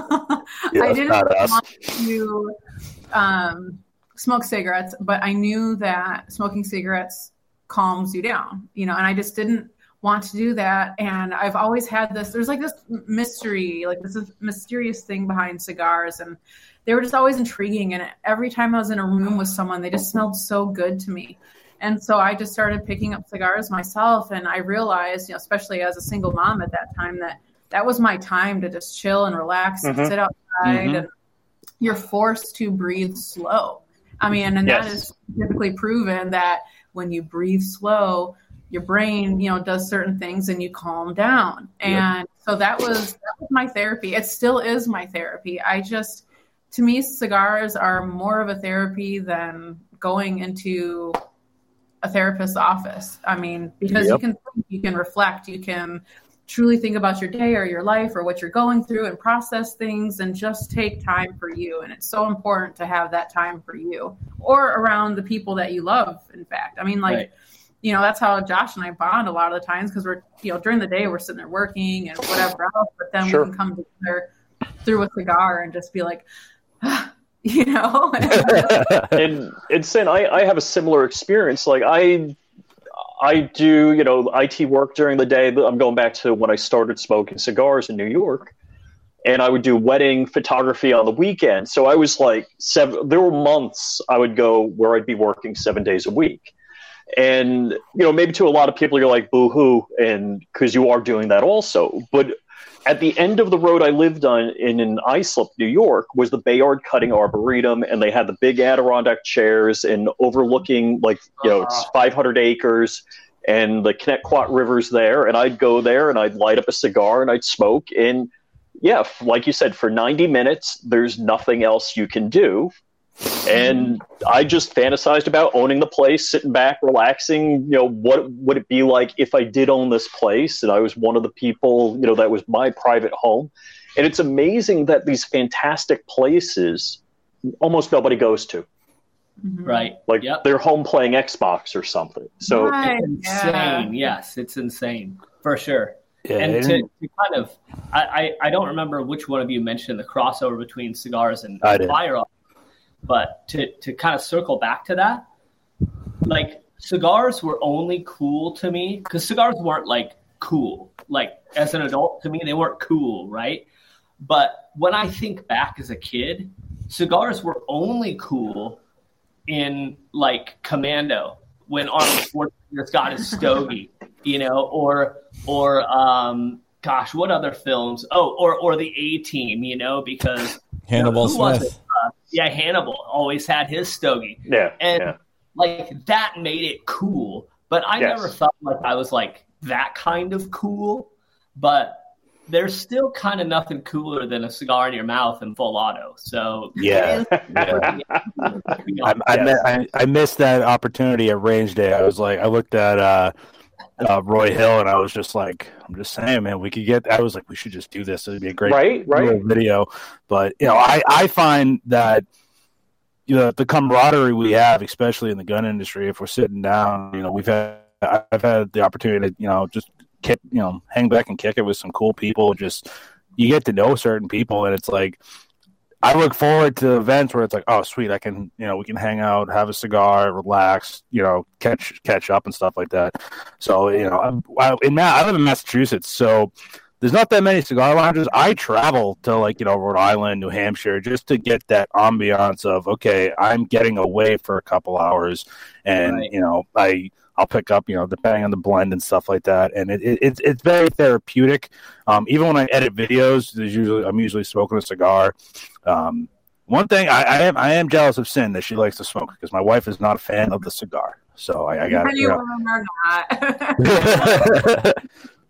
yeah, I didn't want to um, smoke cigarettes, but I knew that smoking cigarettes calms you down. You know, and I just didn't want to do that. And I've always had this, there's like this mystery, like this mysterious thing behind cigars. And they were just always intriguing. And every time I was in a room with someone, they just smelled so good to me. And so I just started picking up cigars myself. And I realized, you know, especially as a single mom at that time, that that was my time to just chill and relax mm-hmm. and sit outside. Mm-hmm. And you're forced to breathe slow. I mean, and yes. that is typically proven that when you breathe slow, your brain, you know, does certain things and you calm down. And yep. so that was that was my therapy. It still is my therapy. I just to me cigars are more of a therapy than going into a therapist's office. I mean, because yep. you can you can reflect, you can truly think about your day or your life or what you're going through and process things and just take time for you and it's so important to have that time for you or around the people that you love in fact i mean like right you know, that's how Josh and I bond a lot of the times because we're, you know, during the day we're sitting there working and whatever else, but then sure. we can come together through a cigar and just be like, ah, you know. and and Cynn, I, I have a similar experience. Like I I do, you know, IT work during the day. I'm going back to when I started smoking cigars in New York. And I would do wedding photography on the weekend. So I was like seven there were months I would go where I'd be working seven days a week and you know maybe to a lot of people you're like boo hoo and because you are doing that also. But at the end of the road I lived on in, in Islip, New York, was the Bayard Cutting Arboretum, and they had the big Adirondack chairs and overlooking like you know uh-huh. it's 500 acres and the Connetquot River's there, and I'd go there and I'd light up a cigar and I'd smoke, and yeah, like you said, for 90 minutes, there's nothing else you can do and I just fantasized about owning the place, sitting back, relaxing. You know, what would it be like if I did own this place and I was one of the people, you know, that was my private home? And it's amazing that these fantastic places almost nobody goes to. Mm-hmm. Right. Like yep. they're home playing Xbox or something. So right. it's insane. Yeah. Yes, it's insane for sure. Yeah, and to, to, kind of, I, I, I, don't remember which one of you mentioned the crossover between cigars and firearms but to, to kind of circle back to that, like cigars were only cool to me because cigars weren't like cool. Like as an adult, to me, they weren't cool, right? But when I think back as a kid, cigars were only cool in like Commando when Arnold Schwarzenegger's got his stogie, you know, or or um, gosh, what other films? Oh, or or the A Team, you know, because Hannibal you know, Smith yeah, Hannibal always had his stogie. Yeah. And yeah. like that made it cool. But I yes. never felt like I was like that kind of cool. But there's still kind of nothing cooler than a cigar in your mouth and full auto. So yeah, yeah. I, I, I, I, missed that opportunity at range day. I was like, I looked at uh, uh, Roy Hill and I was just like, I'm just saying, man, we could get. I was like, we should just do this. It'd be a great right, right. video. But you know, I I find that you know the camaraderie we have, especially in the gun industry, if we're sitting down, you know, we've had I've had the opportunity to you know just kick, you know, hang back and kick it with some cool people. Just you get to know certain people, and it's like I look forward to events where it's like, oh, sweet, I can, you know, we can hang out, have a cigar, relax, you know, catch catch up and stuff like that. So, you know, I, in I live in Massachusetts, so there's not that many cigar lounges. I travel to like you know Rhode Island, New Hampshire, just to get that ambiance of okay, I'm getting away for a couple hours, and right. you know, I I'll pick up, you know, depending on the blend and stuff like that. And it, it it's it's very therapeutic. Um, even when I edit videos, there's usually I'm usually smoking a cigar. Um, one thing I, I, am I am jealous of Cynn that she likes to smoke because my wife is not a fan of the cigar. So I, I got you, you know.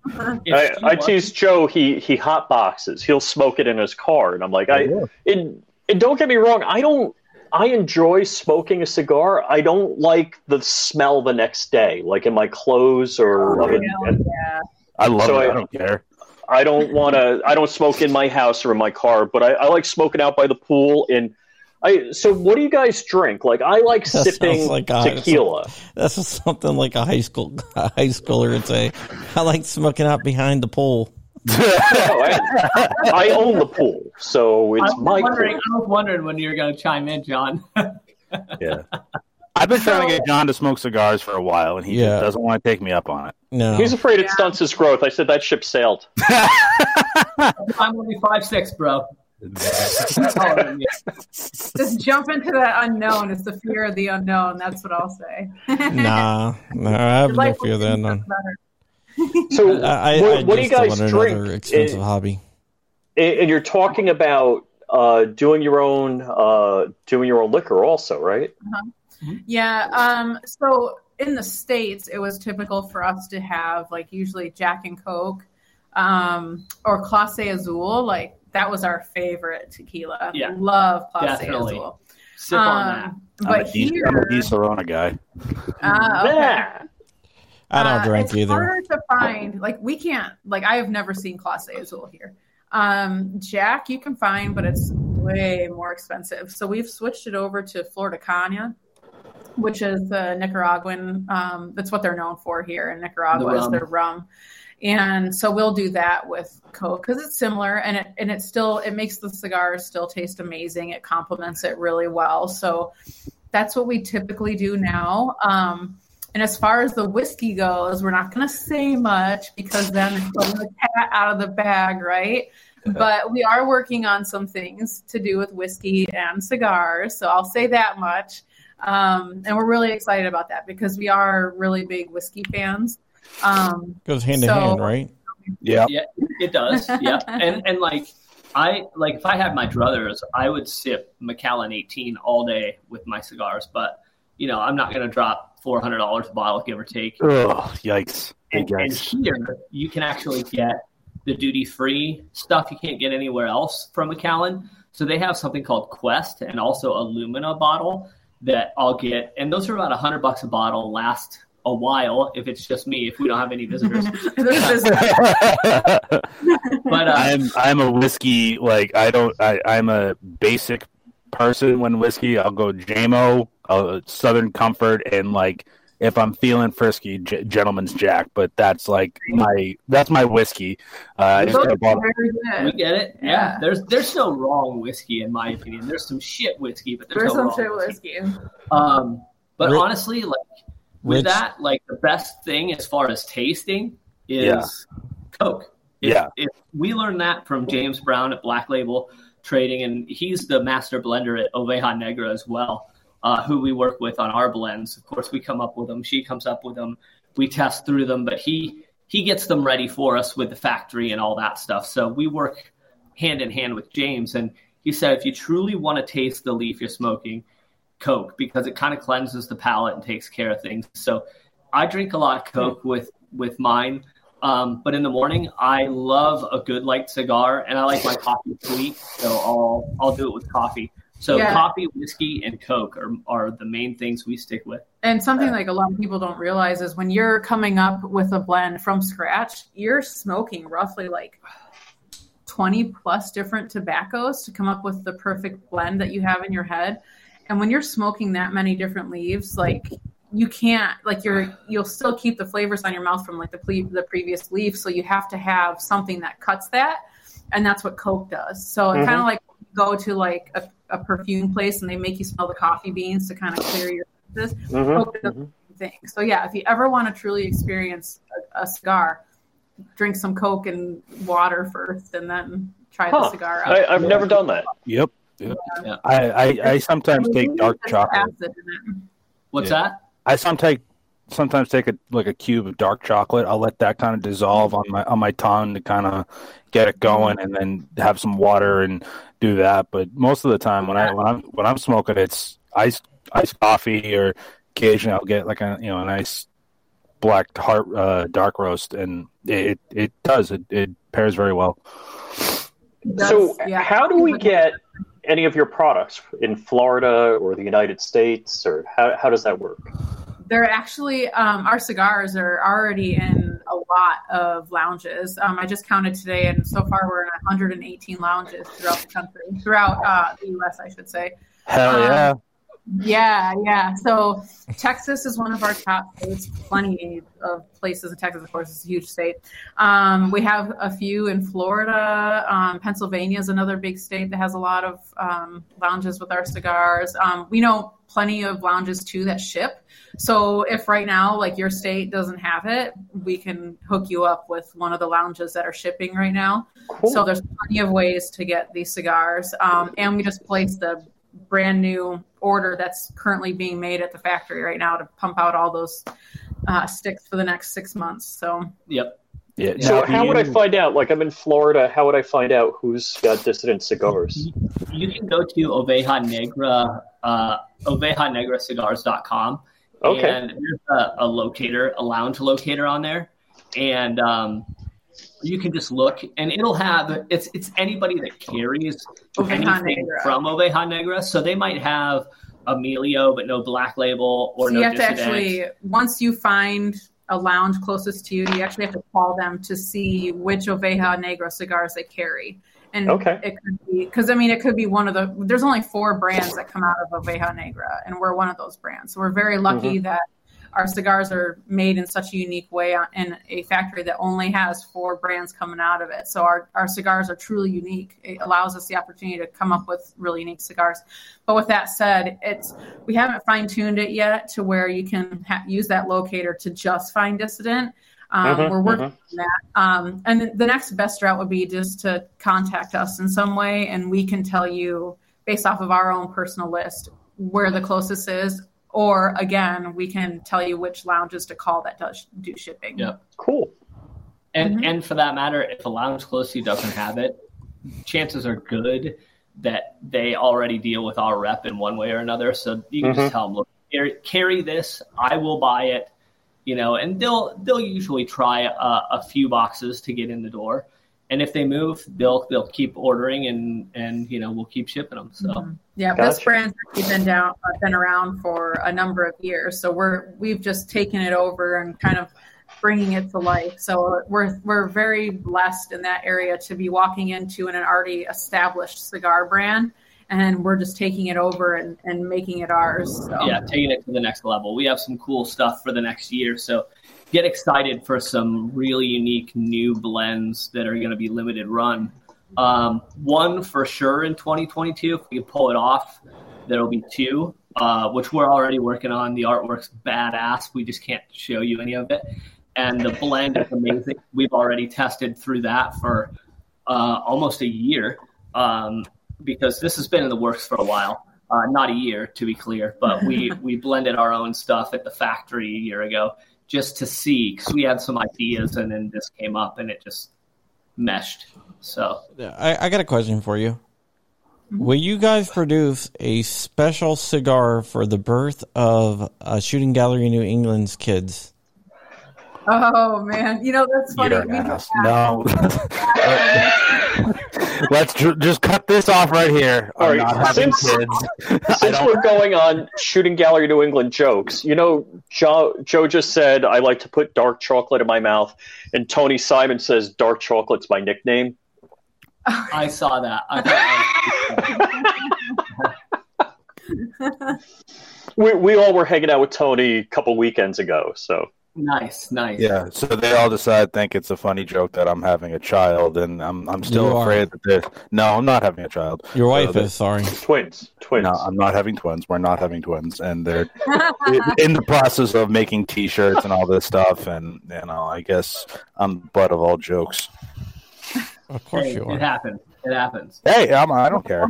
I, I tease Joe. He he hot boxes. He'll smoke it in his car, and I'm like, I. And, and don't get me wrong. I don't. I enjoy smoking a cigar. I don't like the smell the next day, like in my clothes or. Oh, of it. yeah. I love So it. I- I don't care. I don't want to. I don't smoke in my house or in my car, but I, I like smoking out by the pool. And I. So, what do you guys drink? Like, I like That sipping like a- tequila. That's something like a high school a high schooler would say. I like smoking out behind the pool. No, I, I own the pool, so it's was, my pool. I was wondering when you were going to chime in, John. Yeah. I've been trying to get John to smoke cigars for a while, and he Yeah. doesn't want to take me up on it. No, He's afraid it Yeah. stunts his growth. I said that ship sailed. I'm only five six, bro. Taller than me. Just jump into that unknown. It's the fear of the unknown. That's what I'll say. nah, no, I have no fear of that. None. better. So, I, I, what, I what do you guys want drink? Another expensive And- hobby. and you're talking about uh, doing your own, uh, doing your own liquor, also, right? Yeah. Um, so in the States, it was typical for us to have like usually Jack and Coke um, or Clase Azul. Like that was our favorite tequila. Yeah. Love Clase Definitely. Azul. Sip on that. Um, I'm but a Di- here, I'm a Di guy. Ah, okay. Yeah. I don't Uh, drink it's either. harder to find. Like we can't. Like I have never seen Clase Azul here. Um, Jack you can find, but it's way more expensive. So we've switched it over to Flor de Caña, which is the Nicaraguan. Um, that's what they're known for here in Nicaragua The is their rum. And so we'll do that with Coke because it's similar and it and it still it makes the cigars still taste amazing. It complements it really well. So that's what we typically do now. Um, and as far as the whiskey goes, we're not going to say much because then it's the cat out of the bag, right? But we are working on some things to do with whiskey and cigars. So I'll say that much. Um, and we're really excited about that because we are really big whiskey fans. Um, Goes hand in hand, right? Yeah. Yeah, it does. Yeah, and and like I like if I had my druthers, I would sip Macallan 18 all day with my cigars. But you know, I'm not going to drop four hundred dollars a bottle, give or take. Ugh, yikes. And, and here, you can actually get the duty free stuff you can't get anywhere else from Macallan. So they have something called Quest and also a Lumina bottle that I'll get, and those are about a hundred bucks a bottle. Last a while if it's just me if we don't have any visitors. But uh, I'm I'm a whiskey like I don't I, I'm a basic person when whiskey. I'll go JMO, uh, Southern Comfort, and like if I'm feeling frisky, G- Gentleman's Jack. But that's like my that's my whiskey. Uh, just those got a are bottle. very we get it. Yeah. Yeah. There's there's no wrong whiskey in my opinion. There's some shit whiskey, but there's, There's no some wrong shit whiskey. whiskey. Um, but Rich- honestly, like with Rich- that, like the best thing as far as tasting is Yeah. Coke. If, Yeah. If we learned that from James Brown at Black Label Trading, and he's the master blender at Oveja Negra as well, uh, who we work with on our blends. Of course, we come up with them. She comes up with them. We test through them, but he he gets them ready for us with the factory and all that stuff. So we work hand in hand with James, and he said if you truly want to taste the leaf you're smoking, Coke because it kind of cleanses the palate and takes care of things. So I drink a lot of Coke with with mine. Um, but in the morning, I love a good light cigar, and I like my coffee sweet, so I'll I'll do it with coffee. So Yeah. coffee, whiskey, and Coke are are the main things we stick with. And something like a lot of people don't realize is when you're coming up with a blend from scratch, you're smoking roughly like 20 plus different tobaccos to come up with the perfect blend that you have in your head. And when you're smoking that many different leaves, like you can't like you're you'll still keep the flavors on your mouth from like the ple- the previous leaf, so you have to have something that cuts that. And that's what Coke does. So it kind of mm-hmm. like go to like a, a perfume place and they make you smell the coffee beans to kind of clear your senses. Mm-hmm, Coke does mm-hmm. the thing. So yeah, if you ever want to truly experience a, a cigar, drink some Coke and water first, and then try the cigar out. I, I've never done that. Yep. yep. Yeah. I, I I sometimes take dark chocolate. acid in it. What's Yeah. that? I sometimes sometimes take a like a cube of dark chocolate. I'll let that kind of dissolve on my on my tongue to kind of get it going, and then have some water and do that. But most of the time, when I when I'm when I'm smoking, it's iced iced coffee, or occasionally I'll get like a you know a nice black heart uh, dark roast, and it it does it, it pairs very well. so, yeah. how do we get any of your products in Florida or the United States, or how how does that work? They're actually um, our cigars are already in a lot of lounges. Um, I just counted today, and so far we're in 118 lounges throughout the country, throughout uh, the U.S. I should say. Hell yeah! Um, yeah, yeah. So Texas is one of our top states. Plenty of places in Texas, of course, it's a huge state. Um, we have a few in Florida. Um, Pennsylvania is another big state that has a lot of um, lounges with our cigars. Um, we know plenty of lounges too that ship. So if right now, like your state doesn't have it, we can hook you up with one of the lounges that are shipping right now. Cool. So there's plenty of ways to get these cigars. Um, and we just placed the brand new order that's currently being made at the factory right now to pump out all those uh, sticks for the next six months. So, yep. Yeah. So, how you, would I find out? Like, I'm in Florida. How would I find out who's got dissident cigars? You can go to Oveja Negra, uh, OvejaNegraCigars.com. Okay. And there's a, a, locator, a lounge locator on there. And um, you can just look and it'll have it's it's anybody that carries anything Negra. from Oveja Negra. So they might have Emilio but no black label or so no you have to actually once you find a lounge closest to you, you actually have to call them to see which Oveja Negra cigars they carry. And okay. it could be because I mean it could be one of the there's only four brands that come out of Oveja Negra and we're one of those brands. So we're very lucky mm-hmm. that our cigars are made in such a unique way in a factory that only has four brands coming out of it. So our, our cigars are truly unique. It allows us the opportunity to come up with really unique cigars. But with that said, it's we haven't fine tuned it yet to where you can ha- use that locator to just find dissident. Um, mm-hmm, we're working mm-hmm. on that. Um, and the next best route would be just to contact us in some way, and we can tell you based off of our own personal list where the closest is or again, we can tell you which lounges to call that does do shipping. Yeah, cool. And mm-hmm. and for that matter, if a lounge close to you doesn't have it, chances are good that they already deal with our rep in one way or another. So you can mm-hmm. just tell them, look, carry, carry, this. I will buy it. You know, and they'll they'll usually try a, a few boxes to get in the door and if they move, they'll they'll keep ordering and and you know we'll keep shipping them. So mm-hmm. yeah, gotcha. this brand's been down uh, been around for a number of years, so we're we've just taken it over and kind of bringing it to life. So we're we're very blessed in that area to be walking into an already established cigar brand. And we're just taking it over and, and making it ours. So. Yeah, taking it to the next level. We have some cool stuff for the next year. So get excited for some really unique new blends that are going to be limited run. Um, one for sure in 2022, if we can pull it off, there'll be two, uh, which we're already working on. The artwork's badass. We just can't show you any of it. And the blend is amazing. We've already tested through that for uh, almost a year um, because this has been in the works for a while. Uh, not a year, to be clear, but we we blended our own stuff at the factory a year ago, just to see because we had some ideas and then this came up and it just meshed. So I, I got a question for you. Will you guys produce a special cigar for the birth of uh, Shooting Gallery New England's kids? Oh man, you know that's funny. No, let's dr- just cut this off right here. All right, since, since we're going on shooting gallery New England jokes, you know, Joe, Joe just said I like to put dark chocolate in my mouth, and Tony Simon says dark chocolate's my nickname. I saw that. I we we all were hanging out with Tony a couple weekends ago, so Nice, nice. Yeah, so they all decide think it's a funny joke that I'm having a child, and I'm I'm still you afraid are. that they're no, I'm not having a child. Your wife so is sorry. Twins, twins. No, I'm not having twins. We're not having twins, and they're in the process of making T-shirts and all this stuff, and you know, I guess I'm the butt of all jokes. Of course hey, you are. It happens. It happens. Hey, I'm, I don't care.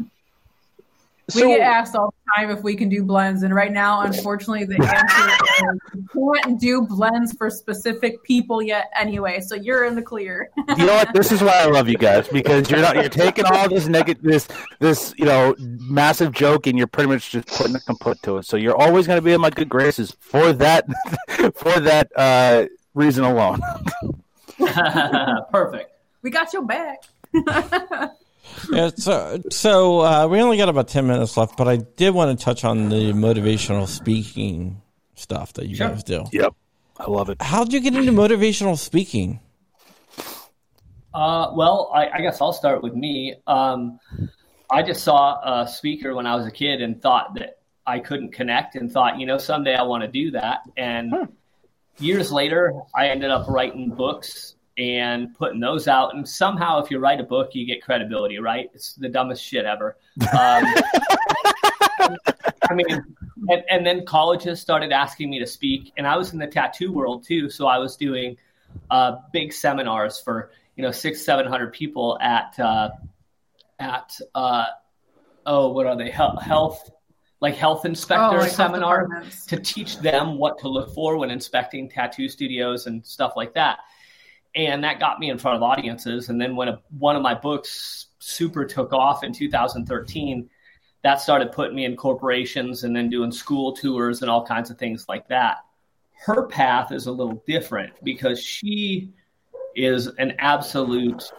We so, get asked all the time if we can do blends, and right now, unfortunately, the answer is we can't do blends for specific people yet. Anyway, so you're in the clear. you know what? This is why I love you guys because you're not you're taking all this negative this this you know massive joke and you're pretty much just putting a kaput to it. So you're always going to be in my good graces for that for that uh, reason alone. Perfect. We got your back yeah, so so uh, we only got about ten minutes left, but I did want to touch on the motivational speaking stuff that you sure. guys do. Yep, I love it. How'd you get into motivational speaking? Uh, well, I, I, guess I'll start with me. Um, I just saw a speaker when I was a kid and thought that I couldn't connect, and thought, you know, someday I want to do that. And hmm. years later, I ended up writing books and putting those out. And somehow, if you write a book, you get credibility, right? It's the dumbest shit ever. Um, I mean, and, and, then colleges started asking me to speak, and I was in the tattoo world too. So I was doing uh, big seminars for you know six, seven hundred people at uh, at uh, oh, what are they? Health like health inspector oh, like seminars health to teach them what to look for when inspecting tattoo studios and stuff like that and that got me in front of audiences. And then when a, one of my books super took off in 2013, that started putting me in corporations and then doing school tours and all kinds of things like that. Her path is a little different because she is an absolute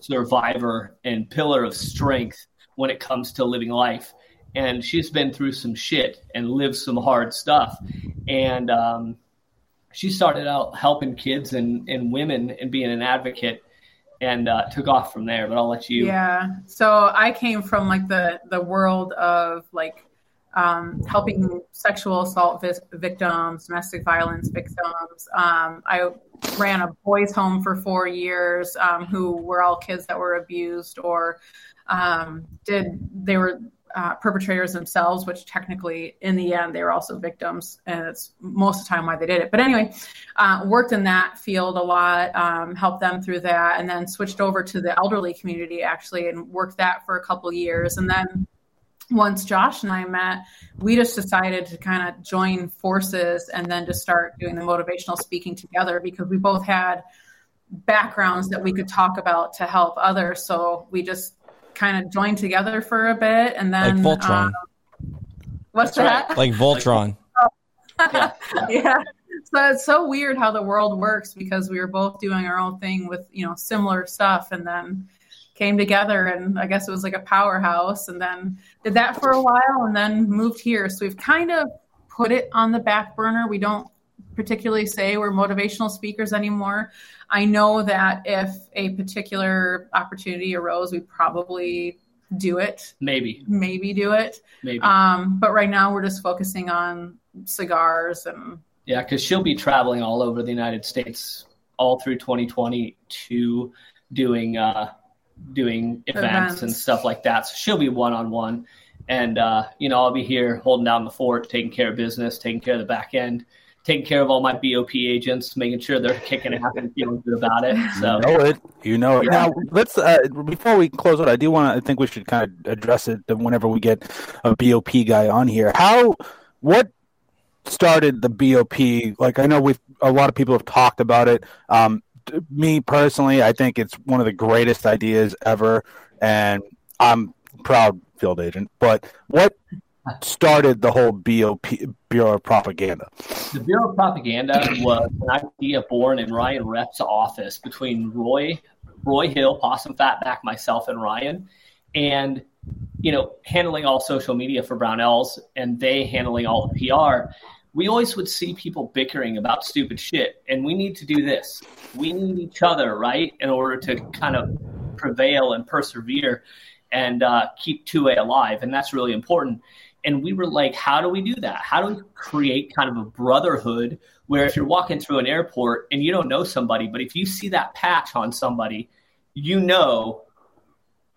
survivor and pillar of strength when it comes to living life. And she's been through some shit and lived some hard stuff. And um, she started out helping kids and, and women and being an advocate and uh, took off from there. But I'll let you. Yeah. So I came from like the the world of like um, helping sexual assault vi- victims, domestic violence victims. Um, I ran a boys' home for four years, um, who were all kids that were abused or um, did they were uh, perpetrators themselves, which technically, in the end, they were also victims, and it's most of the time why they did it. But anyway, uh, worked in that field a lot, um, helped them through that, and then switched over to the elderly community actually, and worked that for a couple years, and then once Josh and I met, we just decided to kind of join forces and then to start doing the motivational speaking together because we both had backgrounds that we could talk about to help others. So we just kind of joined together for a bit, and then like Voltron. Um, what's That's that? Right. Like Voltron. yeah. yeah. So it's so weird how the world works because we were both doing our own thing with you know similar stuff, and then came together and I guess it was like a powerhouse and then did that for a while and then moved here. So we've kind of put it on the back burner. We don't particularly say we're motivational speakers anymore. I know that if a particular opportunity arose, we probably do it. Maybe. Maybe do it. Maybe. Um, but right now we're just focusing on cigars and. Yeah, because she'll be traveling all over the United States all through 2022 doing uh, doing events, events, and stuff like that. So she'll be one on one, and uh, you know I'll be here holding down the fort, taking care of business, taking care of the back end taking care of all my BOP agents, making sure they're kicking ass and feeling good about it. So you know it, you know it. Yeah. Now let's uh, before we close it, I do want to. I think we should kind of address it whenever we get a BOP guy on here. How what started the BOP? Like I know we a lot of people have talked about it. Um, me personally, I think it's one of the greatest ideas ever, and I'm proud field agent. But what started the whole BOP Bureau of Propaganda? The Bureau of Propaganda was an idea born in Ryan Repp's office between Roy, Roy Hill, Possum Fatback, myself, and Ryan, and you know, handling all social media for Brownells and they handling all the PR. We always would see people bickering about stupid shit, and we need to do this. We need each other, right, in order to kind of prevail and persevere and uh, keep 2A alive, and that's really important and we were like, how do we do that? How do we create kind of a brotherhood where if you're walking through an airport and you don't know somebody, but if you see that patch on somebody, you know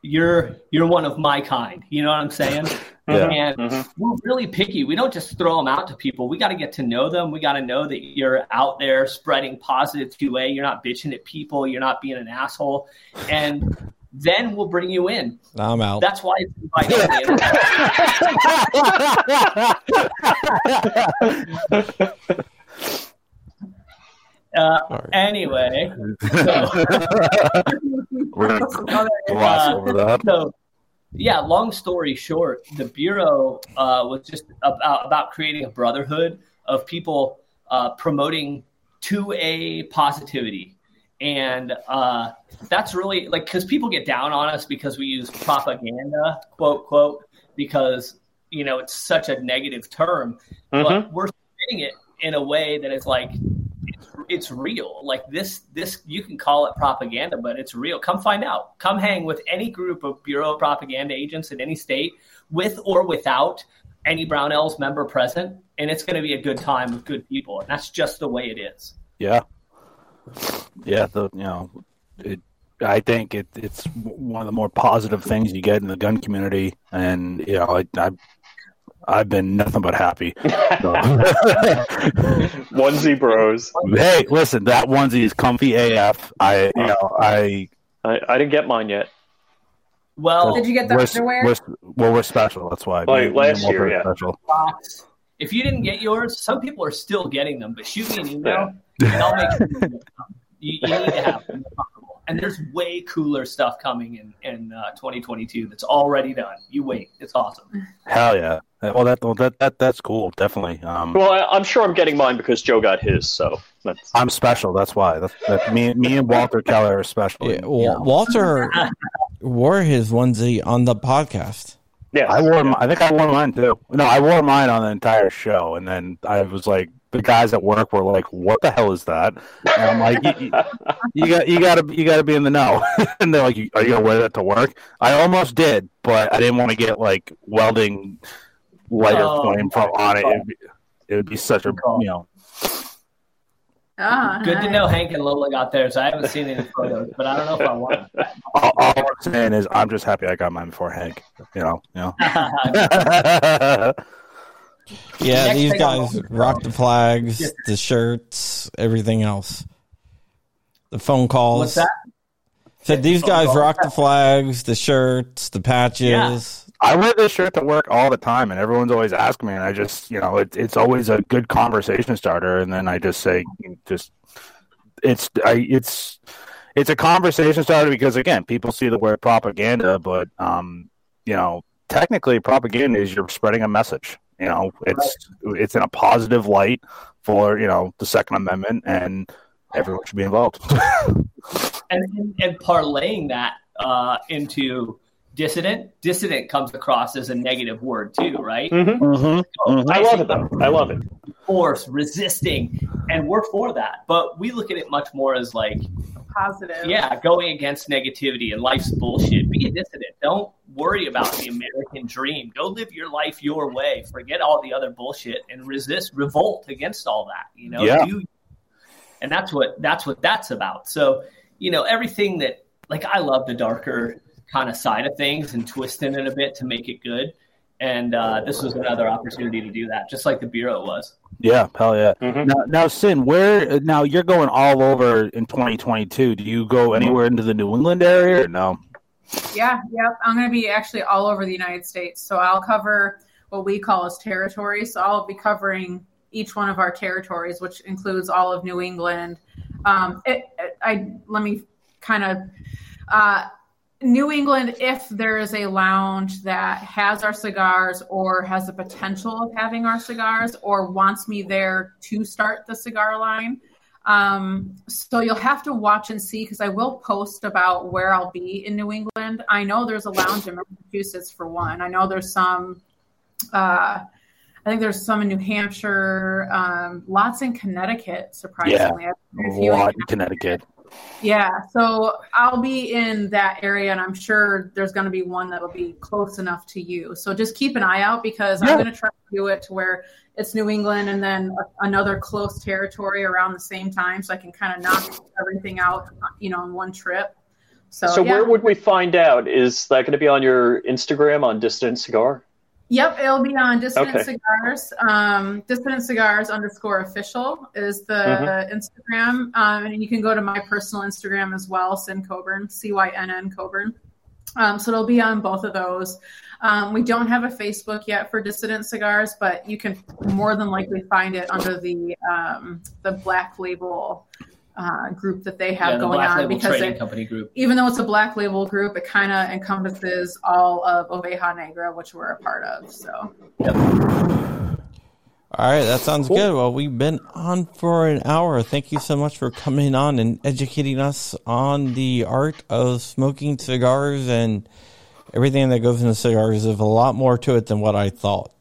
you're you're one of my kind. You know what I'm saying? Yeah. And mm-hmm. we're really picky. We don't just throw them out to people. We got to get to know them. We got to know that you're out there spreading positive 2A. You're not bitching at people. You're not being an asshole. And then we'll bring you in. I'm out. That's why it's invite only. uh, anyway, so, We're gonna gloss uh, over that. so yeah, long story short, the bureau uh, was just about, about creating a brotherhood of people uh, promoting 2A positivity. And uh, that's really like because people get down on us because we use propaganda, quote, quote, because, you know, it's such a negative term. But we're saying it in a way that is like, it's, it's real. Like this, this you can call it propaganda, but it's real. Come find out. Come hang with any group of Bureau of Propaganda agents in any state, with or without any Brownells member present, and it's going to be a good time with good people. And that's just the way it is. Yeah, yeah. The you know, it, I think it, it's one of the more positive things you get in the gun community, and you know, I, I I've been nothing but happy. So- Onesie Bros. hey, listen, that onesie is comfy AF. I you know I I, I didn't get mine yet. Well, Did you get the we're, underwear? we're well we're special. That's why. Like Me- me last and Walter year, yeah. Special. If you didn't get yours, some people are still getting them. But shoot me an email, and I'll make sure you, you, you need to have them. And there's way cooler stuff coming in in uh, 2022 that's already done. You wait, it's awesome. Hell yeah. Well, that well, that that that's cool. Definitely. Um, Well, I, I'm sure I'm getting mine because Joe got his. So that's I'm special. That's why. That's, that, me, me and Walter Keller are special. Yeah, Wa- Walter wore his onesie on the podcast. yeah. I wore. My, I think I wore mine too. No, I wore mine on the entire show, and then I was like, the guys at work were like, "What the hell is that?" And I'm like, "You, you- you got, you got to, you got to be in the know." and they're like, "Are you gonna wear that to work?" I almost did, but I didn't want to get like welding lighter Oh, flame from on it. It'd be, it would be such a, you know. Ah, Good to know Hank and Lola got theirs. I haven't seen any photos, but I don't know if I want. All, all I'm saying is, I'm just happy I got mine before Hank. You know, you know. Yeah, Next these guys rock the flags, Yeah. the shirts, everything else. The phone calls. What's that? Said these Phone guys calls. rock the flags, the shirts, the patches. I wear this shirt to work all the time, and everyone's always asking me, and I just, you know, it, it's always a good conversation starter, and then I just say, just, it's, I, it's, it's a conversation starter because again, people see the word propaganda, but, um, you know, technically, propaganda is you're spreading a message. You know, it's, it's in a positive light for you know the Second Amendment, and everyone should be involved. and, and, and parlaying that uh, into dissident. Dissident comes across as a negative word too, right? mm-hmm. mm-hmm. I love it though. I love it. Force, resisting, and we're for that. But we look at it much more as like, Positive. yeah, going against negativity and life's bullshit. Be a dissident. Don't worry about the American dream. Go live your life your way. Forget all the other bullshit and resist, revolt against all that. You know, Yeah. do and that's what that's what that's about. So, you know, everything that like I love the darker kind of side of things and twisting it a bit to make it good. And uh, this was another opportunity to do that, just like the bureau was. Yeah, hell yeah. Mhm. Now, now, Cynn, where now you're going all over in 2022? Do you go anywhere into the New England area or no? Yeah, yeah. I'm going to be actually all over the United States. So I'll cover what we call as territories. So I'll be covering each one of our territories, which includes all of New England. Um, it, it, I let me kind of uh, New England. If there is a lounge that has our cigars or has the potential of having our cigars or wants me there to start the cigar line, um, so you'll have to watch and see because I will post about where I'll be in New England. I know there's a lounge in Massachusetts for one. I know there's some. Uh, I think there's some in New Hampshire, um, lots in Connecticut. Surprisingly, I've A lot in Connecticut. yeah, so I'll be in that area, and I'm sure there's going to be one that'll be close enough to you. So just keep an eye out because Yeah. I'm going to try to do it to where it's New England and then another close territory around the same time, so I can kind of knock everything out, you know, in one trip. So, So yeah. where would we find out? Is that going to be on your Instagram on Dissident Cigar? Yep, it'll be on Dissident Okay. Cigars. Um, Dissident Cigars underscore official is the Mhm. Instagram. Um, and you can go to my personal Instagram as well, Cynn Coburn, C Y N N Coburn. Um, so it'll be on both of those. Um, we don't have a Facebook yet for Dissident Cigars, but you can more than likely find it under the um, the Black Label uh, group that they have yeah, the going Black on Label because Trading they, Company Group. even though it's a black label group, it kind of encompasses all of Oveja Negra, which we're a part of. So Yep. All right, that sounds good. Well, we've been on for an hour. Thank you so much for coming on and educating us on the art of smoking cigars and everything that goes into cigars. There's a lot more to it than what I thought.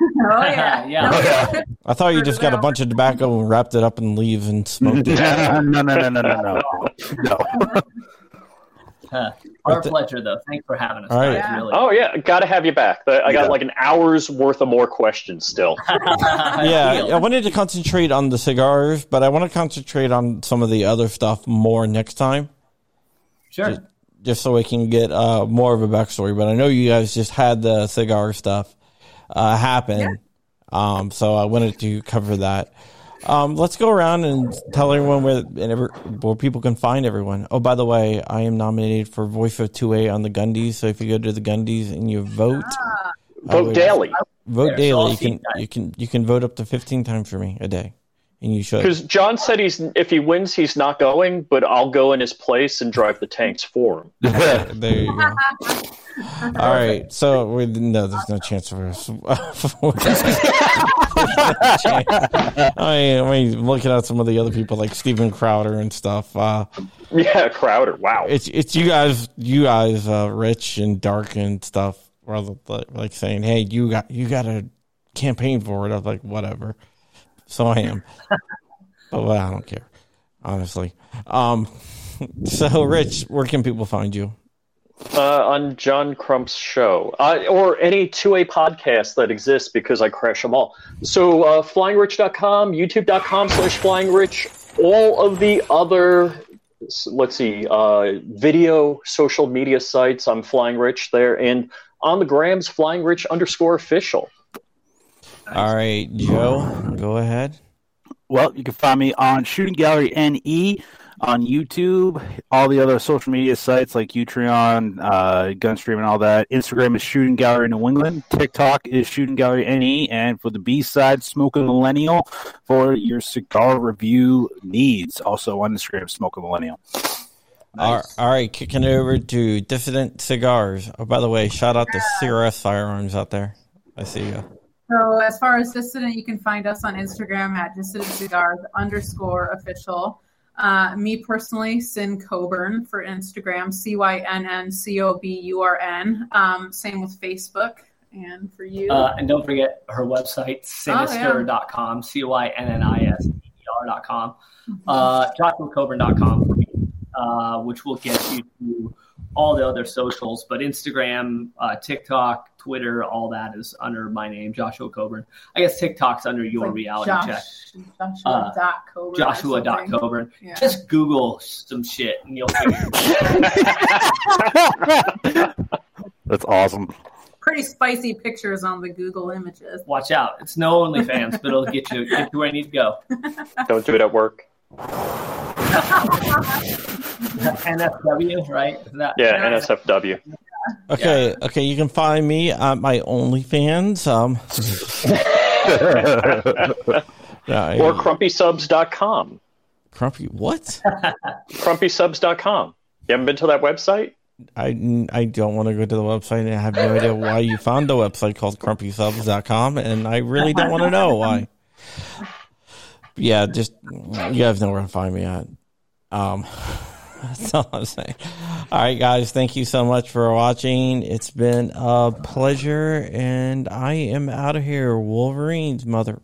Oh yeah, Yeah. I thought you just got a bunch of tobacco and wrapped it up in leaves and smoked it. no, no, no, no, no, no. no. Huh. Our the- pleasure, though. Thanks for having us. All right. guys, really. Oh yeah, got to have you back. I got Yeah. like an hour's worth of more questions still. yeah, I wanted to concentrate on the cigars, but I want to concentrate on some of the other stuff more next time, Sure. just so we can get uh, more of a backstory. But I know you guys just had the cigar stuff uh, happen, um, so I wanted to cover that. Um, let's go around and tell everyone where and every, where people can find everyone. Oh, by the way, I am nominated for Voice of 2A on the Gundies. So if you go to the Gundies and you vote, I Vote would- daily vote There, daily. I'll You can you can you can vote up to 15 times for me a day, and you should. because John said he's if he wins he's not going, but I'll go in his place and drive the tanks for him. There you go. All right, so we, no, there's no chance for us. I mean, I mean, looking at some of the other people like Steven Crowder and stuff. Uh, Yeah, Crowder. Wow. it's it's you guys, you guys, uh, rich and dark and stuff. Rather like, like saying, "Hey, you got you got to campaign for it." I was like, "Whatever." So I am, but well, I don't care, honestly. Um, so Rich, where can people find you? uh, on John Crump's show, uh, or any 2A podcast that exists because I crash them all. So, uh, flyingrich.com, youtube.com slash flyingrich, all of the other, let's see, uh, video social media sites, I'm Flying Rich there, and on the grams, Flying Rich underscore official. All right, Joe, go ahead. Well, you can find me on Shooting Gallery NE on YouTube, all the other social media sites like Utreon, uh, Gunstream, and all that. Instagram is Shooting Gallery New England. TikTok is Shooting Gallery NE. And for the B side, Smoke a Millennial for your cigar review needs. Also on Instagram, Smoke a Millennial. All, all right, kicking it over to Dissident Cigars. Oh, by the way, shout out to CRS Firearms out there. I see you. So as far as Dissident, you can find us on Instagram at Dissident Cigars underscore official. Uh, me personally, Cynn Coburn for Instagram, C Y N N C O B U R N. Um, same with Facebook. And for you, Uh, and don't forget her website, Oh, cynnister.com, C Y N N I S T E R.com, uh, joshuacoburn.com for me, uh, which will get you to all the other socials. But Instagram, uh, TikTok, Twitter, all that is under my name, Joshua Coburn. I guess TikTok's under your like reality Josh, check. Joshua Uh, dot Coburn Joshua dot. Coburn. Yeah. Just Google some shit and you'll figure it out. That's awesome. Pretty spicy pictures on the Google images. Watch out. It's no OnlyFans, but it'll get you get you where you need to go. Don't do it at work. NFW, right? That Yeah, NSFW. Okay, okay, you can find me at my OnlyFans. Um, yeah, Or crumpysubs.com. Crumpy. What? Crumpysubs.com. You haven't been to that website? I, I don't want to go to the website. I have no idea why you found a website called crumpysubs.com, and I really don't want to know why. Yeah, just you guys know where to find me at. Um, that's all I'm saying. All right, guys, thank you so much for watching. It's been a pleasure, and I am out of here. Wolverines, mother.